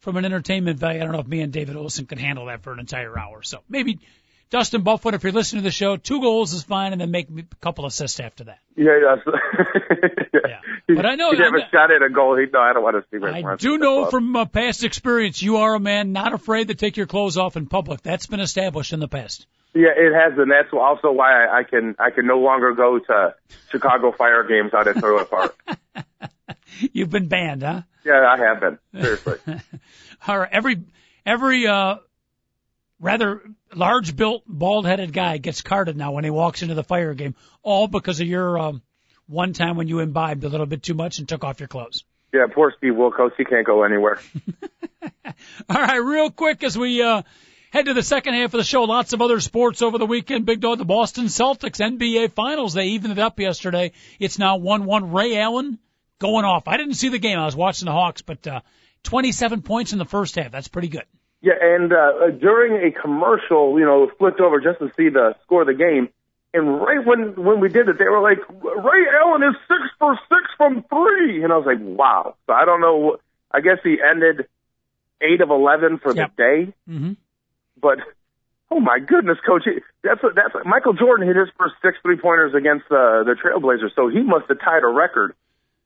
D: from an entertainment value, I don't know if me and David Olson can handle that for an entire hour. So maybe Dustin Byfuglien, if you're listening to the show, two goals is fine, and then make a couple assists after that.
B: Yeah,
D: yeah. yeah. But I know
B: he never shot at a goal. He no, I don't want to see.
D: I do know from uh, past experience, you are a man not afraid to take your clothes off in public. That's been established in the past.
B: Yeah, it has, and that's also why I, I can I can no longer go to Chicago Fire games out at Toyota Park.
D: You've been banned, huh?
B: Yeah, I have been. Seriously.
D: All right, every every uh rather large built, bald headed guy gets carded now when he walks into the fire game, all because of your um, one time when you imbibed a little bit too much and took off your clothes.
B: Yeah, poor Steve Wilkos. He can't go anywhere.
D: all right, real quick as we uh, head to the second half of the show, lots of other sports over the weekend. Big dog, the Boston Celtics NBA Finals. They evened it up yesterday. It's now 1-1. Ray Allen going off. I didn't see the game. I was watching the Hawks, but uh, 27 points in the first half. That's pretty good.
B: Yeah, and uh, during a commercial, you know, flipped over just to see the score of the game. And right when when we did it, they were like, Ray Allen is six for six from three, and I was like, wow. So I don't know. I guess he ended eight of eleven for yep. the day.
D: Mm-hmm.
B: But oh my goodness, coach, that's a, that's a, Michael Jordan hit his first six three pointers against uh, the Trailblazers, so he must have tied a record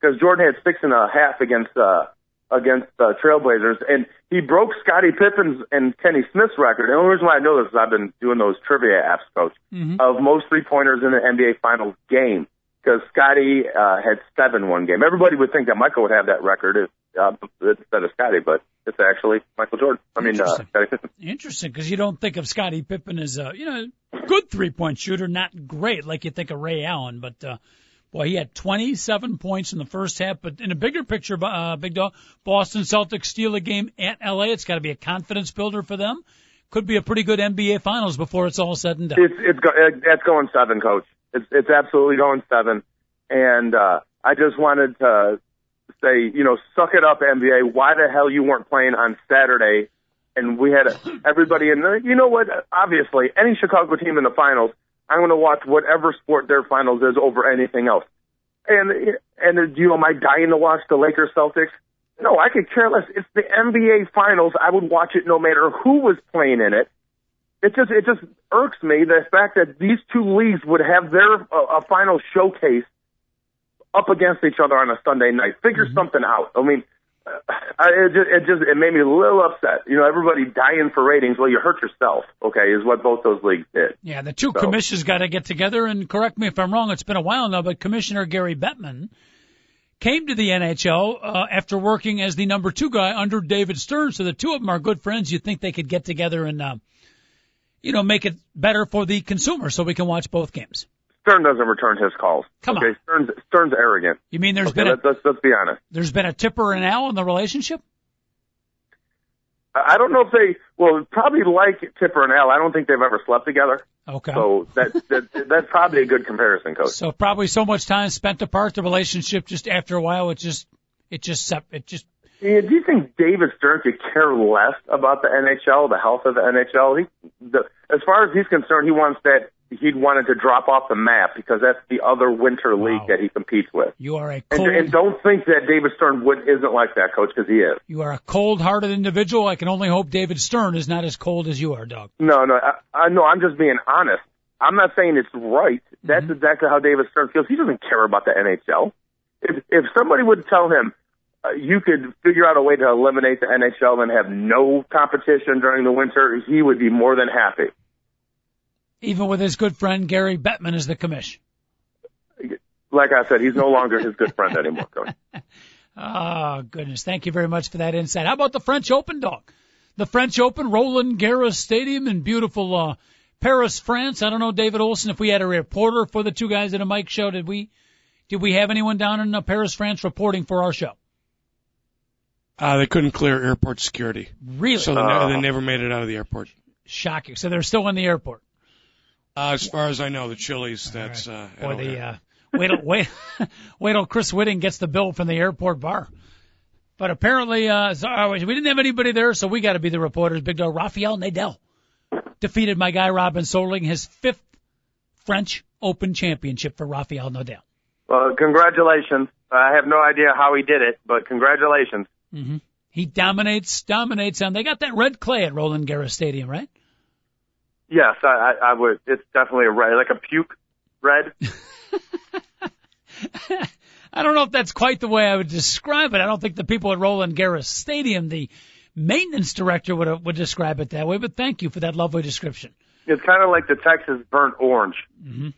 B: because Jordan had six and a half against uh, against uh, Trailblazers, and he broke Scottie Pippen's and Kenny Smith's record. And the only reason why I know this is I've been doing those trivia apps, coach, mm-hmm. of most three pointers in an NBA Finals game. Because Scottie uh, had seven one game. Everybody would think that Michael would have that record if, uh, instead of Scottie, but it's actually Michael Jordan. I mean, uh, Scottie Pippen.
D: Interesting, because you don't think of Scottie Pippen as a you know good three point shooter, not great like you think of Ray Allen, but. uh Boy, he had 27 points in the first half, but in a bigger picture, uh, Big Dog, Boston Celtics steal a game at LA. It's got to be a confidence builder for them. Could be a pretty good NBA Finals before it's all said and done.
B: It's it's go, that's going seven, coach. It's it's absolutely going seven, and uh, I just wanted to say, you know, suck it up, NBA. Why the hell you weren't playing on Saturday? And we had everybody in there. You know what? Obviously, any Chicago team in the finals, I'm going to watch whatever sport their finals is over anything else. And and do you know, am I dying to watch the Lakers Celtics? No, I could care less. It's the NBA finals. I would watch it no matter who was playing in it. It just it just irks me the fact that these two leagues would have their uh, a final showcase up against each other on a Sunday night. Figure mm-hmm. something out. I mean, uh, it just it just it made me a little upset. You know, everybody dying for ratings. Well, you hurt yourself. Okay, is what both those leagues did.
D: Yeah, the two so. commissioners got to get together and correct me if I'm wrong. It's been a while now, but Commissioner Gary Bettman came to the NHL uh, after working as the number two guy under David Stern. So the two of them are good friends. You think they could get together and, uh, you know, make it better for the consumer so we can watch both games.
B: Stern doesn't return his calls.
D: Come
B: okay,
D: on.
B: Stern's, Stern's arrogant.
D: You mean there's
B: okay,
D: been
B: a, let's, let's be honest.
D: There's been a tipper and Al in the relationship?
B: I don't know if they, well, probably like Tipper and Al. I don't think they've ever slept together.
D: Okay.
B: So that, that that's probably a good comparison, coach.
D: So probably so much time spent apart, the relationship just after a while, it just, it just, it just.
B: Yeah, do you think David Stern could care less about the NHL, the health of the NHL? He, the, as far as he's concerned, he wants that he'd wanted to drop off the map because that's the other winter league that he competes with.
D: You are a cold,
B: and, and don't think that David Stern would isn't like that, coach, because he is.
D: You are a cold-hearted individual. I can only hope David Stern is not as cold as you are, Doug.
B: No, no, I, I no. I'm just being honest. I'm not saying it's right. That's mm-hmm. exactly how David Stern feels. He doesn't care about the NHL. If if somebody would tell him uh, you could figure out a way to eliminate the NHL and have no competition during the winter, he would be more than happy
D: even with his good friend Gary Bettman as the commish.
B: Like I said, he's no longer his good friend anymore, Coach.
D: oh, goodness. Thank you very much for that insight. How about the French Open, dog? The French Open, Roland Garros Stadium in beautiful uh, Paris, France. I don't know, David Olson, if we had a reporter for the two guys at a mic show, did we did we have anyone down in uh, Paris, France reporting for our show?
C: Uh, they couldn't clear airport security.
D: Really?
C: So they, uh, they never made it out of the airport.
D: Shocking. So they're still in the airport.
C: Uh, as far as I know, the Chili's. That's right. uh,
D: Boy, the uh, wait till wait wait till Chris Whitting gets the bill from the airport bar. But apparently, uh, so, uh, we didn't have anybody there, so we got to be the reporters. Big dog Rafael Nadal defeated my guy Robin Soderling, his fifth French Open championship for Rafael Nadal.
B: Well, congratulations. I have no idea how he did it, but congratulations.
D: Mm-hmm. He dominates, dominates, and they got that red clay at Roland Garros Stadium, right?
B: Yes, I, I, I would. It's definitely a red, like a puke red.
D: I don't know if that's quite the way I would describe it. I don't think the people at Roland Garros Stadium, the maintenance director, would would describe it that way. But thank you for that lovely description.
B: It's kind of like the Texas burnt orange.
D: Mm-hmm.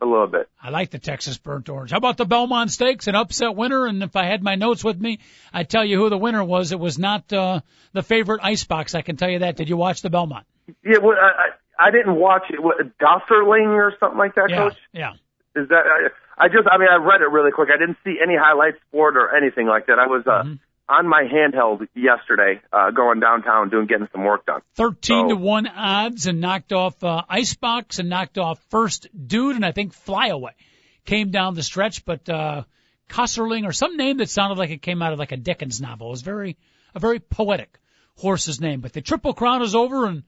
B: A little bit.
D: I like the Texas burnt orange. How about the Belmont Stakes, an upset winner? And if I had my notes with me, I'd tell you who the winner was. It was not uh, the favorite icebox. I can tell you that. Did you watch the Belmont?
B: Yeah, well, I, I didn't watch it. What, Dosserling or something like that,
D: yeah,
B: Coach?
D: Yeah.
B: Is that? I, I just, I mean, I read it really quick. I didn't see any highlights for it or anything like that. I was uh, mm-hmm. on my handheld yesterday, uh, going downtown doing getting some work done.
D: Thirteen so, to one odds, and knocked off uh, Icebox and knocked off First Dude, and I think Flyaway came down the stretch, but uh, Kosserling or some name that sounded like it came out of like a Dickens novel. It was very a very poetic horse's name. But the Triple Crown is over, and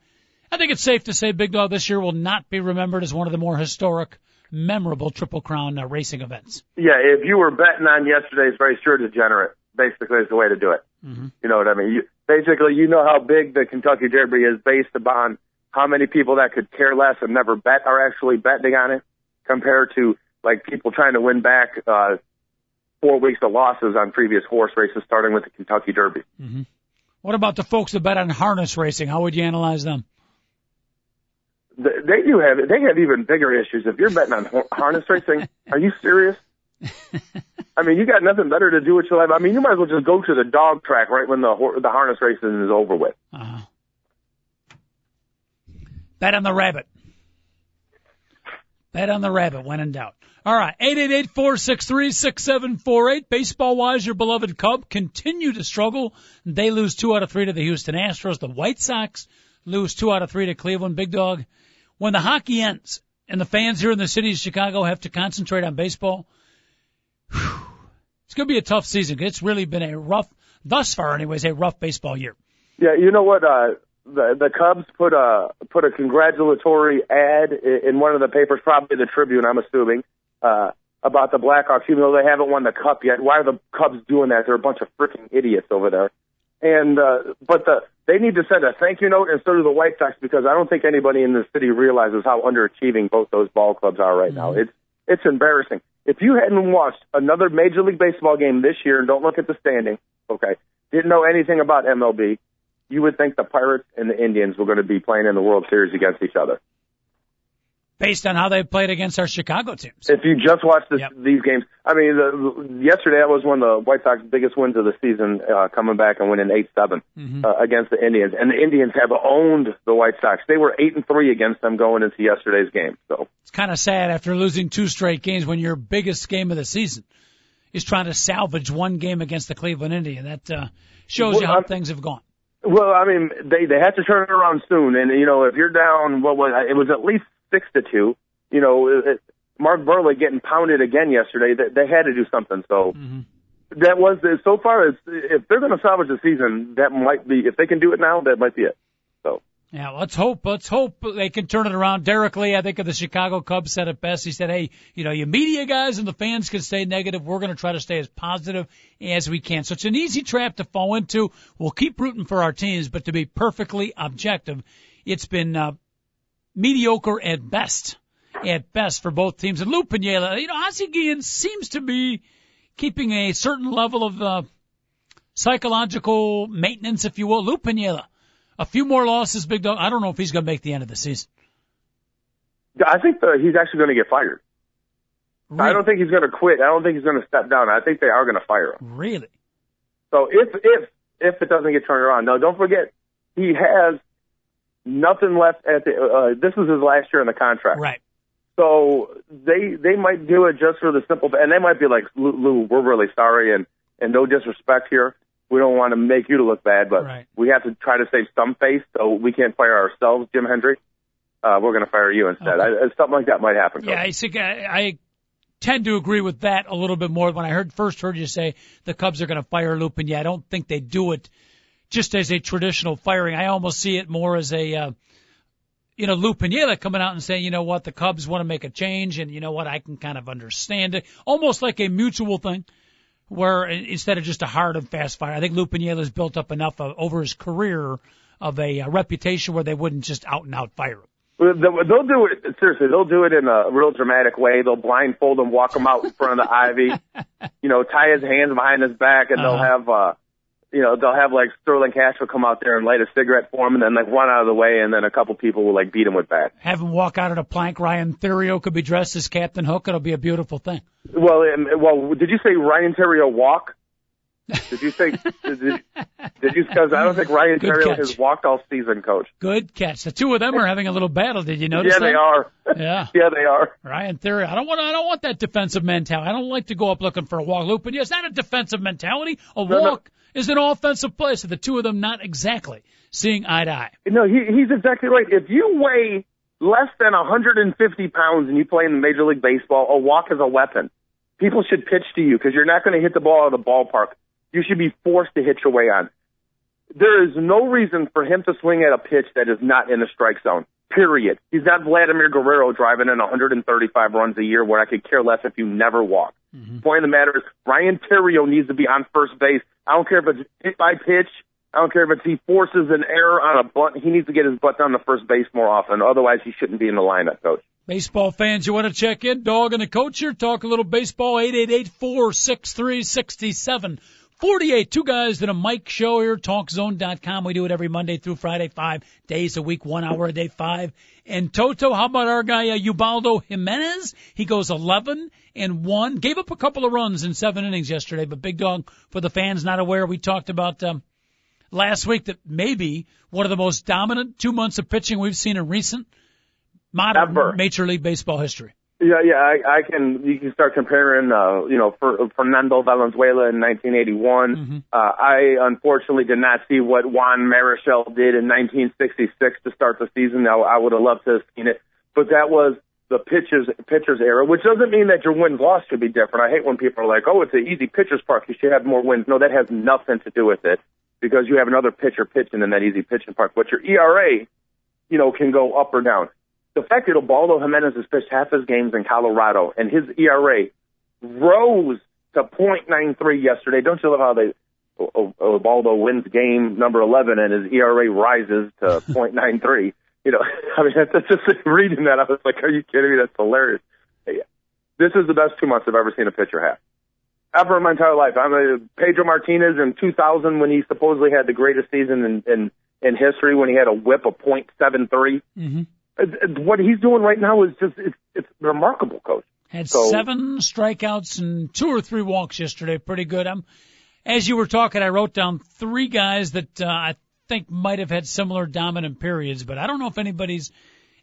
D: I think it's safe to say Big Dog this year will not be remembered as one of the more historic, memorable Triple Crown uh, racing events.
B: Yeah, if you were betting on yesterday's race, you're degenerate. Basically, is the way to do it.
D: Mm-hmm.
B: You know what I mean? You, basically, you know how big the Kentucky Derby is based upon how many people that could care less and never bet are actually betting on it, compared to like people trying to win back uh, four weeks of losses on previous horse races, starting with the Kentucky Derby.
D: Mm-hmm. What about the folks that bet on harness racing? How would you analyze them?
B: They do have they have even bigger issues. If you're betting on harness racing, are you serious? I mean, you got nothing better to do with your life. I mean, you might as well just go to the dog track right when the the harness racing is over with.
D: Uh-huh. Bet on the rabbit. Bet on the rabbit when in doubt. All right, eight eight eight four six three six seven four eight. Baseball wise, your beloved Cub continue to struggle. They lose two out of three to the Houston Astros. The White Sox lose two out of three to Cleveland. Big Dog when the hockey ends and the fans here in the city of Chicago have to concentrate on baseball, whew, it's going to be a tough season. It's really been a rough, thus far anyways, a rough baseball year.
B: Yeah, you know what? Uh, the the Cubs put a put a congratulatory ad in one of the papers, probably the Tribune, I'm assuming, uh, about the Blackhawks, even though they haven't won the Cup yet. Why are the Cubs doing that? They're a bunch of freaking idiots over there. And uh, but the they need to send a thank you note, and so do the White Sox, because I don't think anybody in the city realizes how underachieving both those ball clubs are right mm-hmm. now. It's it's embarrassing. If you hadn't watched another Major League Baseball game this year, and don't look at the standing, okay, didn't know anything about MLB, you would think the Pirates and the Indians were going to be playing in the World Series against each other
D: based on how they played against our Chicago teams.
B: If you just watch this, yep. these games, I mean, the, yesterday that was one of the White Sox biggest wins of the season, uh, coming back and winning eight seven mm-hmm. uh, against the Indians, and the Indians have owned the White Sox. They were eight and three against them going into yesterday's game. So
D: it's kind of sad after losing two straight games when your biggest game of the season is trying to salvage one game against the Cleveland Indians. That uh, shows well, you how I'm, things have gone.
B: Well, I mean, they they have to turn it around soon, and you know, if you're down, what was it was at least six to two. You know, it, Mark Buehrle getting pounded again yesterday. They, they had to do something. So mm-hmm. that was so far as if they're going to salvage the season, that might be if they can do it now, that might be it. So.
D: Yeah, let's hope. Let's hope they can turn it around. Derrek Lee, I think of the Chicago Cubs, said it best. He said, "Hey, you know, you media guys and the fans can stay negative. We're going to try to stay as positive as we can." So it's an easy trap to fall into. We'll keep rooting for our teams, but to be perfectly objective, it's been uh, mediocre at best. At best for both teams. And Lou Piniella, you know, Ozzie Guillen seems to be keeping a certain level of uh, psychological maintenance, if you will. Lou Piniella, a few more losses, big dog. I don't know if he's going to make the end of the season.
B: I think the, he's actually going to get fired. Really? I don't think he's going to quit. I don't think he's going to step down. I think they are going to fire him.
D: Really?
B: So if if if it doesn't get turned around, no, don't forget he has nothing left at the. Uh, this is his last year in the contract.
D: Right.
B: So they they might do it just for the simple, and they might be like, Lou, Lou we're really sorry, and and no disrespect here. We don't want to make you to look bad, but
D: right.
B: we have to try to save some face, so we can't fire ourselves, Jim Hendry. Uh, we're going to fire you instead. Okay. I, something like that might happen.
D: Yeah, I think I, I tend to agree with that a little bit more. When I heard first heard you say the Cubs are going to fire Lou Piniella, I don't think they do it just as a traditional firing. I almost see it more as a, uh, you know, Lou Piniella coming out and saying, you know what, the Cubs want to make a change, and you know what, I can kind of understand it, almost like a mutual thing, where instead of just a hard and fast fire, I think Lou Piniella has built up enough of, over his career of a, a reputation where they wouldn't just out and out fire him.
B: They'll do it seriously. They'll do it in a real dramatic way. They'll blindfold him, walk him out in front of the ivy, you know, tie his hands behind his back, and uh-huh. they'll have uh, you know, they'll have like Sterling Cash will come out there and light a cigarette for him and then like run out of the way and then a couple people will like beat him with bats.
D: Have him walk out of a plank. Ryan Theriot could be dressed as Captain Hook. It'll be a beautiful thing.
B: Well, um, well, did you say Ryan Theriot walk? Did you say? did, you, did you? Because I don't think Ryan Theriot has walked all season, Coach.
D: Good catch. The two of them are having a little battle. Did you notice?
B: Yeah,
D: that?
B: they are.
D: Yeah,
B: yeah, they are.
D: Ryan Theriot. I don't want. I don't want that defensive mentality. I don't like to go up looking for a walk loop. And yes, not a defensive mentality. A no, walk no. is an offensive play. So the two of them not exactly seeing eye to eye.
B: No, he, he's exactly right. If you weigh less than 150 pounds and you play in the Major League Baseball, a walk is a weapon. People should pitch to you because you're not going to hit the ball out of the ballpark you should be forced to hit your way on. There is no reason for him to swing at a pitch that is not in the strike zone. Period. He's not Vladimir Guerrero driving in 135 runs a year where I could care less if you never walk. Mm-hmm. Point of the matter is, Ryan Theriot needs to be on first base. I don't care if it's hit by pitch. I don't care if it's he forces an error on a butt. He needs to get his butt down to first base more often. Otherwise, he shouldn't be in the lineup, coach.
D: Baseball fans, you want to check in? Dog and the coach here. Talk a little baseball. Eight eight eight four six three sixty seven 48, two guys in a mic show here, talkzone.com. We do it every Monday through Friday, five days a week, one hour a day, five. And Toto, how about our guy, uh, Ubaldo Jimenez? He goes 11 and one, gave up a couple of runs in seven innings yesterday, but big dog for the fans not aware. We talked about, um, last week that maybe one of the most dominant two months of pitching we've seen in recent modern Ever. Major League Baseball history.
B: Yeah, yeah, I, I can. You can start comparing, uh, you know, for, Fernando Valenzuela in 1981. Mm-hmm. Uh, I unfortunately did not see what Juan Marichal did in 1966 to start the season. Now, I would have loved to have seen it, but that was the pitchers pitchers era, which doesn't mean that your wins loss should be different. I hate when people are like, "Oh, it's an easy pitchers park. You should have more wins." No, that has nothing to do with it because you have another pitcher pitching in that easy pitching park. But your ERA, you know, can go up or down. The fact that Ubaldo Jimenez has pitched half his games in Colorado and his ERA rose to .93 yesterday. Don't you love how they Ubaldo wins game number 11 and his ERA rises to .93? you know, I mean, that's just reading that. I was like, are you kidding me? That's hilarious. This is the best two months I've ever seen a pitcher have. Ever in my entire life. I'm a Pedro Martinez in 2000 when he supposedly had the greatest season in, in, in history when he had a whip of .73. Mm-hmm. What he's doing right now is just, it's, it's remarkable, coach.
D: Had so, seven strikeouts and two or three walks yesterday. Pretty good. I'm, as you were talking, I wrote down three guys that uh, I think might have had similar dominant periods, but I don't know if anybody's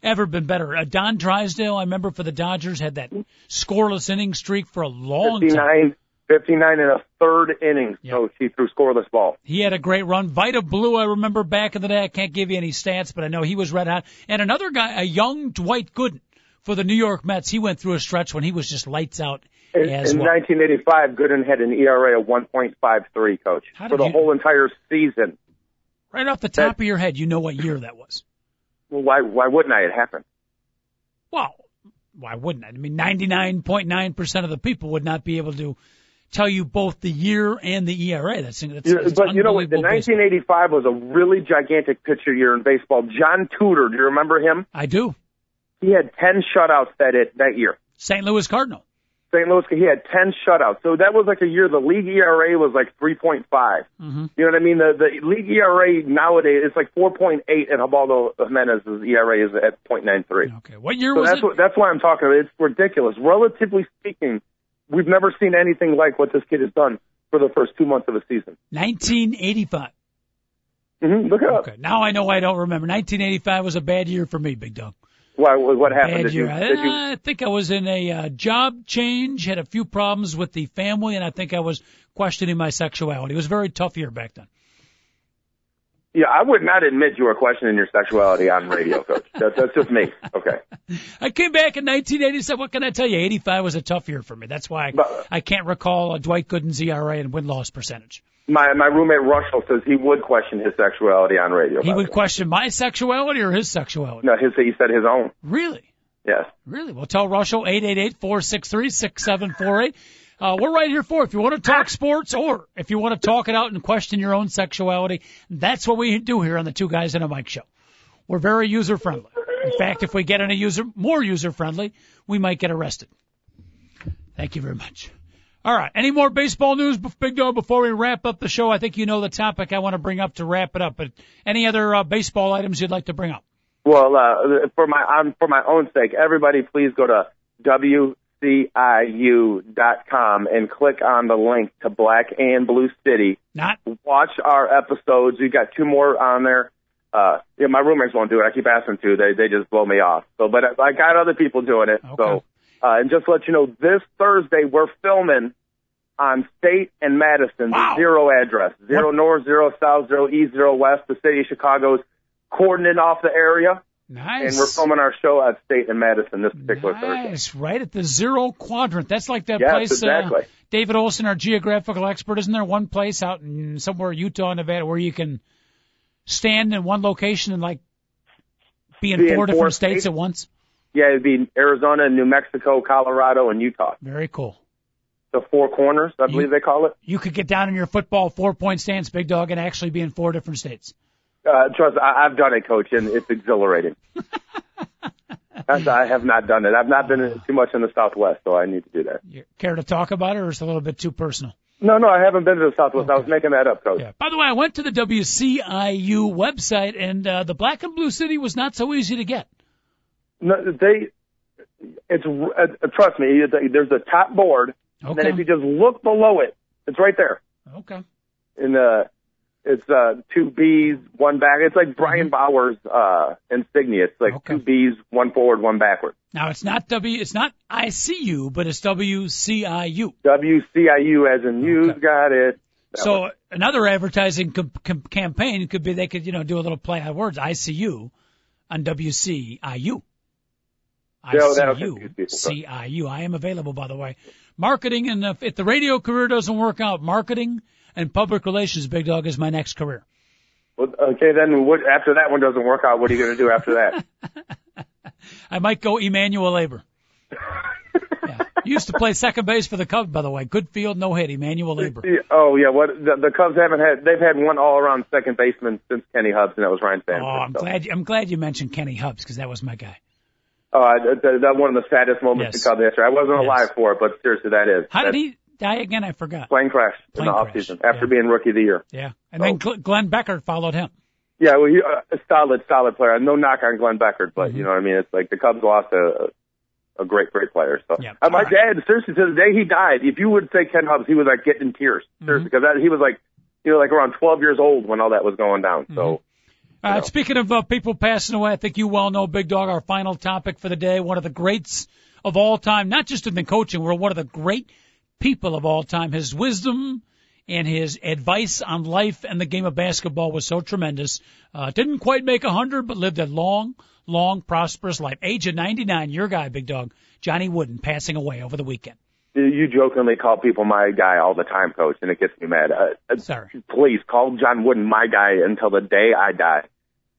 D: ever been better. Uh, Don Drysdale, I remember for the Dodgers, had that scoreless inning streak for a long
B: 59,
D: time.
B: 59 and a third innings, yep. so he threw scoreless ball.
D: He had a great run. Vida Blue, I remember back in the day. I can't give you any stats, but I know he was red hot. And another guy, a young Dwight Gooden for the New York Mets, he went through a stretch when he was just lights out.
B: In,
D: in
B: well. 1985, Gooden had an ERA of 1.53, coach, for the
D: you,
B: whole entire season.
D: Right off the top that, of your head, you know what year that was.
B: Well, why why wouldn't I? It happened.
D: Well, why wouldn't I? I mean, 99.9% of the people would not be able to tell you both the year and the ERA. That's, that's,
B: yeah, that's but you know? The 1985 baseball. was a really gigantic pitcher year in baseball. John Tudor, do you remember him?
D: I do.
B: He had 10 shutouts that it, that year.
D: St. Louis Cardinal.
B: St. Louis, he had 10 shutouts. So that was like a year the league ERA was like 3.5. Mm-hmm. You know what I mean? The, the league ERA nowadays, it's like 4.8 and Ubaldo Jimenez's ERA is at 0.93.
D: Okay. What year
B: so
D: was
B: that's
D: it?
B: What, that's why I'm talking about. It's ridiculous. Relatively speaking, we've never seen anything like what this kid has done for the first two months of a season.
D: 1985.
B: Mm-hmm. Look it up.
D: Okay. Now I know I don't remember. 1985 was a bad year for me, Big Dog.
B: Why? What happened?
D: Bad year.
B: You, you...
D: I think I was in a uh, job change, had a few problems with the family, and I think I was questioning my sexuality. It was a very tough year back then.
B: Yeah, I would not admit you were questioning your sexuality on radio, Coach. That, that's just me. Okay.
D: I came back in 1987. What can I tell you? 85 was a tough year for me. That's why I, but, I can't recall a Dwight Gooden's ERA and win loss percentage.
B: My my roommate Russell says he would question his sexuality on radio.
D: He would question my sexuality or his sexuality?
B: No, his he said his own.
D: Really?
B: Yes.
D: Really? Well, tell Russell eight eight eight four six three six seven four eight. Uh, we're right here for if you want to talk sports or if you want to talk it out and question your own sexuality. That's what we do here on the Two Guys and a Mic show. We're very user friendly. In fact, if we get any user more user friendly, we might get arrested. Thank you very much. All right. Any more baseball news, Big Dog, before we wrap up the show? I think you know the topic I want to bring up to wrap it up. But any other uh, baseball items you'd like to bring up?
B: Well, uh, for my um, for my own sake, everybody, please go to wciu.com and click on the link to Black and Blue City.
D: Not
B: watch our episodes. We've got two more on there. Uh, yeah, my roommates won't do it. I keep asking to. They they just blow me off. So, but I got other people doing it.
D: Okay.
B: So uh, and just to let you know, this Thursday we're filming on State and Madison,
D: wow.
B: the zero address, zero what? north, zero south, zero east, zero west. The city of Chicago's cordoning off the area.
D: Nice.
B: And we're filming our show at State and Madison this particular
D: nice.
B: Thursday.
D: Nice, right at the zero quadrant. That's like that
B: yes,
D: place.
B: exactly.
D: Uh, David Olson, our geographical expert, isn't there one place out in somewhere Utah, Nevada, where you can stand in one location and like be in
B: be
D: four
B: in
D: different states
B: states?
D: at once?
B: Yeah, it'd be Arizona, New Mexico, Colorado, and Utah.
D: Very cool.
B: The four corners, I believe they call it.
D: You could get down in your football four point stance, big dog, and actually be in four different states.
B: Uh, trust, I, I've done it, coach, and it's exhilarating. I have not done it. I've not been too much in the Southwest, so I need to do that.
D: You care to talk about it, or is it a little bit too personal?
B: No, no, I haven't been to the Southwest.
D: Okay.
B: I was making that up, coach.
D: Yeah. By the way, I went to the WCIU website, and uh, the Black and Blue City was not so easy to get.
B: No, they it's uh, trust me. There's a top board,
D: okay.
B: and then if you just look below it, it's right there.
D: Okay.
B: In the it's uh two B's, one back. It's like Brian
D: mm-hmm.
B: Bauer's uh insignia. It's like
D: okay.
B: two B's, one forward, one backward.
D: Now it's not W. It's not ICU, but it's WCIU.
B: WCIU, as in you got it.
D: That so one. another advertising com- com- campaign could be they could you know do a little play on words ICU on WCIU. I see you. C I U. I am available, by the way. Marketing and if, if the radio career doesn't work out, marketing and public relations, big dog, is my next career.
B: Well, okay, then what, after that one doesn't work out, what are you going to do after that?
D: I might go Emmanuel Labor. yeah. Used to play second base for the Cubs, by the way. Good field, no hit. Emmanuel Labor.
B: Oh yeah, what the, the Cubs haven't had? They've had one all-around second baseman since Kenny Hubbs, and that was Ryne Sandberg.
D: Oh, I'm so. glad. I'm glad you mentioned Kenny Hubbs because that was my guy.
B: Oh, that, that one of the saddest moments yes. in Cubs history. I wasn't yes. alive for it, but seriously, that is.
D: How did he die again? I forgot.
B: Plane crash plane in the off season after yeah. being rookie of the year.
D: Yeah, and then. Glenn Beckert followed him.
B: Yeah, well, he, uh, a solid, solid player. No knock on Glenn Beckert, but mm-hmm. you know what I mean. It's like the Cubs lost a a great, great player. So uh, my right. dad, seriously, to the day he died, if you would say Ken Hubbs, he was like getting tears. Mm-hmm. Seriously, because he was like, you know, like around 12 years old when all that was going down. Mm-hmm. So.
D: Uh, speaking of uh, people passing away, I think you well know, Big Dog, our final topic for the day, one of the greats of all time, not just in the coaching world, one of the great people of all time. His wisdom and his advice on life and the game of basketball was so tremendous. Uh, didn't quite make a hundred, but lived a long, long, prosperous life. Age of 99, your guy, Big Dog, Johnny Wooden, passing away over the weekend.
B: You jokingly call people my guy all the time, Coach, and it gets me mad. Uh,
D: uh, Sorry.
B: Please call John Wooden my guy until the day I die.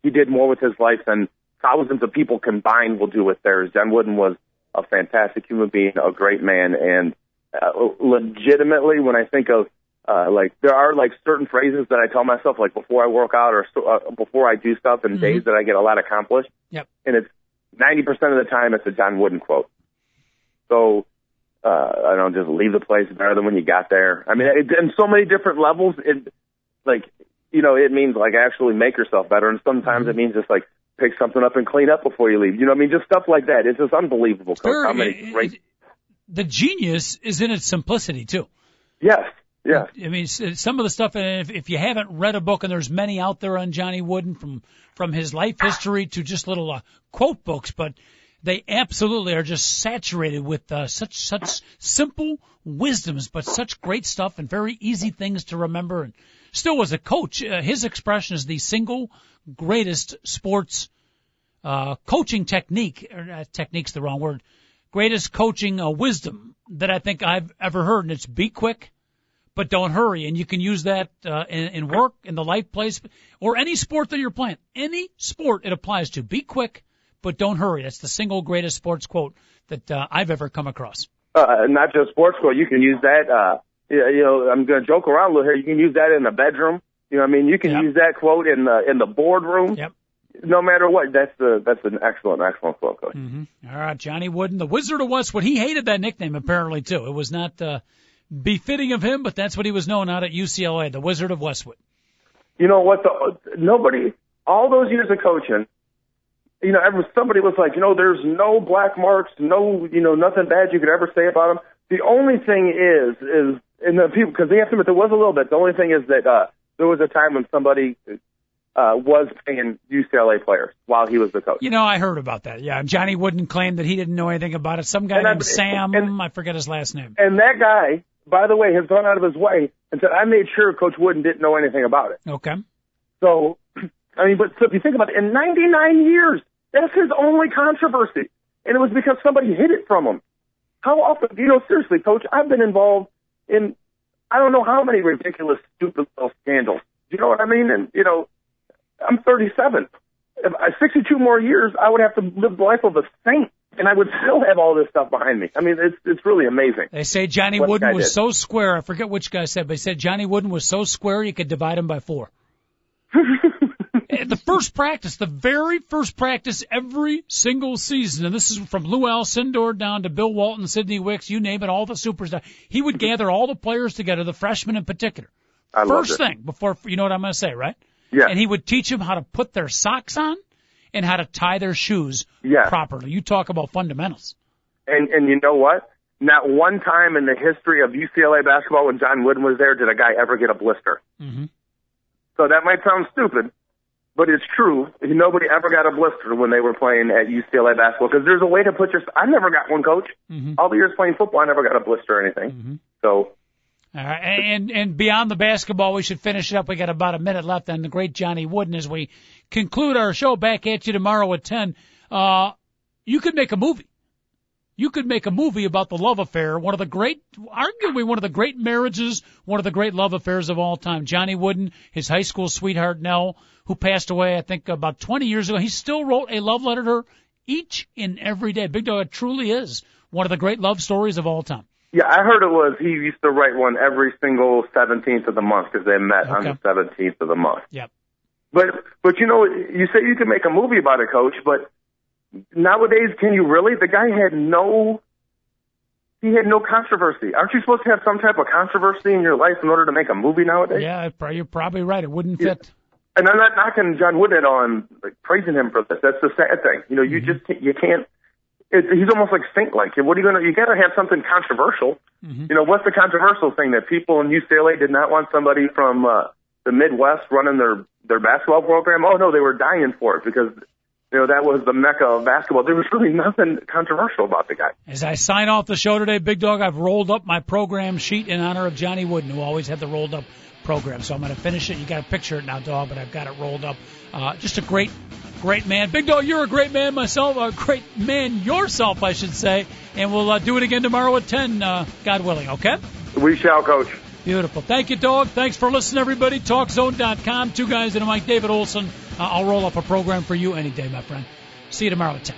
B: He did more with his life than thousands of people combined will do with theirs. John Wooden was a fantastic human being, a great man, and uh, legitimately, when I think of uh, like there are like certain phrases that I tell myself like before I work out or so, uh, before I do stuff and mm-hmm. days that I get a lot accomplished.
D: Yep.
B: And it's 90% of the time it's a John Wooden quote. So, uh, I don't just leave the place better than when you got there. I mean, it, in so many different levels, it, like, you know, it means like actually make yourself better. And sometimes mm-hmm. it means just like pick something up and clean up before you leave. You know what I mean? Just stuff like that. It's just unbelievable.
D: Sure, how many great... The genius is in its simplicity too.
B: Yes. Yeah.
D: I mean, some of the stuff, and if, if you haven't read a book, and there's many out there on Johnny Wooden from, from his life history to just little uh, quote books, but they absolutely are just saturated with uh, such, such simple wisdoms, but such great stuff and very easy things to remember. And still as a coach, uh, his expression is the single greatest sports, uh, coaching technique, or uh, technique's the wrong word, greatest coaching uh, wisdom that I think I've ever heard. And it's be quick, but don't hurry. And you can use that uh, in, in work, in the life place, or any sport that you're playing. Any sport it applies to. Be quick, but don't hurry. That's the single greatest sports quote that uh, I've ever come across.
B: Uh, not just sports quote. You can use that. Uh, you know, I'm going to joke around a little here. You can use that in the bedroom. You know, what I mean, you can yep. use that quote in the in the boardroom.
D: Yep.
B: No matter what, that's the that's an excellent, excellent quote, coach.
D: Mm-hmm. All right, Johnny Wooden, the Wizard of Westwood. He hated that nickname apparently too. It was not. Uh, befitting of him, but that's what he was known out at UCLA, the Wizard of Westwood.
B: You know what? The, nobody, all those years of coaching, you know, ever, somebody was like, you know, there's no black marks, no, you know, nothing bad you could ever say about him. The only thing is, is, and the people, because they have to admit there was a little bit. The only thing is that uh, there was a time when somebody uh, was paying UCLA players while he was the coach.
D: You know, I heard about that. Yeah, Johnny Wooden claimed that he didn't know anything about it. Some guy and named I, Sam, and, I forget his last name.
B: And that guy by the way, has gone out of his way and said, I made sure Coach Wooden didn't know anything about it.
D: Okay.
B: So, I mean, but so if you think about it, in 99 years, that's his only controversy. And it was because somebody hid it from him. How often, you know, seriously, Coach, I've been involved in, I don't know how many ridiculous, stupid little scandals. You know what I mean? And, you know, I'm 37. If I, 62 more years, I would have to live the life of a saint and I would still have all this stuff behind me. I mean, it's it's really amazing.
D: They say Johnny Wooden was did. so square. I forget which guy said, but he said Johnny Wooden was so square you could divide him by four. the first practice, the very first practice every single season, and this is from Lew Alcindor down to Bill Walton, Sidney Wicks, you name it, all the superstars. He would gather all the players together, the freshmen in particular.
B: I
D: first thing before, you know what I'm going to say, right?
B: Yeah.
D: And he would teach them how to put their socks on and how to tie their shoes
B: yes.
D: properly. You talk about fundamentals.
B: And and you know what? Not one time in the history of UCLA basketball when John Wooden was there did a guy ever get a blister.
D: Mm-hmm.
B: So that might sound stupid, but it's true. Nobody ever got a blister when they were playing at UCLA basketball because there's a way to put your. I never got one, coach.
D: Mm-hmm.
B: All the years playing football, I never got a blister or anything.
D: Mm-hmm.
B: So
D: all right, and and beyond the basketball, we should finish it up. We got about a minute left on the great Johnny Wooden as we conclude our show. Back at you tomorrow at ten. Uh, you could make a movie you could make a movie about the love affair, one of the great, arguably one of the great marriages, one of the great love affairs of all time. Johnny Wooden, his high school sweetheart Nell, who passed away, I think, about 20 years ago. He still wrote a love letter to her each and every day. Big Dog, it truly is one of the great love stories of all time.
B: Yeah, I heard it was he used to write one every single 17th of the month because they met okay. on the 17th of the month.
D: Yep.
B: But but you know, you say you can make a movie about a Coach. But nowadays, can you really? The guy had no. He had no controversy. Aren't you supposed to have some type of controversy in your life in order to make a movie nowadays?
D: Yeah, you're probably right. It wouldn't fit. Yeah.
B: And I'm not knocking John Wood at all. I'm like praising him for this. That's the sad thing. You know, you mm-hmm. just you can't. It, he's almost like Stink like. What are you gonna? You got to have something controversial. Mm-hmm. You know, what's the controversial thing that people in UCLA did not want somebody from uh, the Midwest running their their basketball program? Oh no, they were dying for it because you know, that was the mecca of basketball. There was really nothing controversial about the guy.
D: As I sign off the show today, Big Dog, I've rolled up my program sheet in honor of Johnny Wooden, who always had the rolled up program. So I'm going to finish it. You got to picture it now, Dog, but I've got it rolled up. Uh, just a great, great man. Big Dog, you're a great man myself, a great man yourself, I should say. And we'll uh, do it again tomorrow at 10, uh, God willing, okay?
B: We shall, Coach.
D: Beautiful. Thank you, Dog. Thanks for listening, everybody. TalkZone.com. Two guys and a Mic David Olson. Uh, I'll roll up a program for you any day, my friend. See you tomorrow at 10.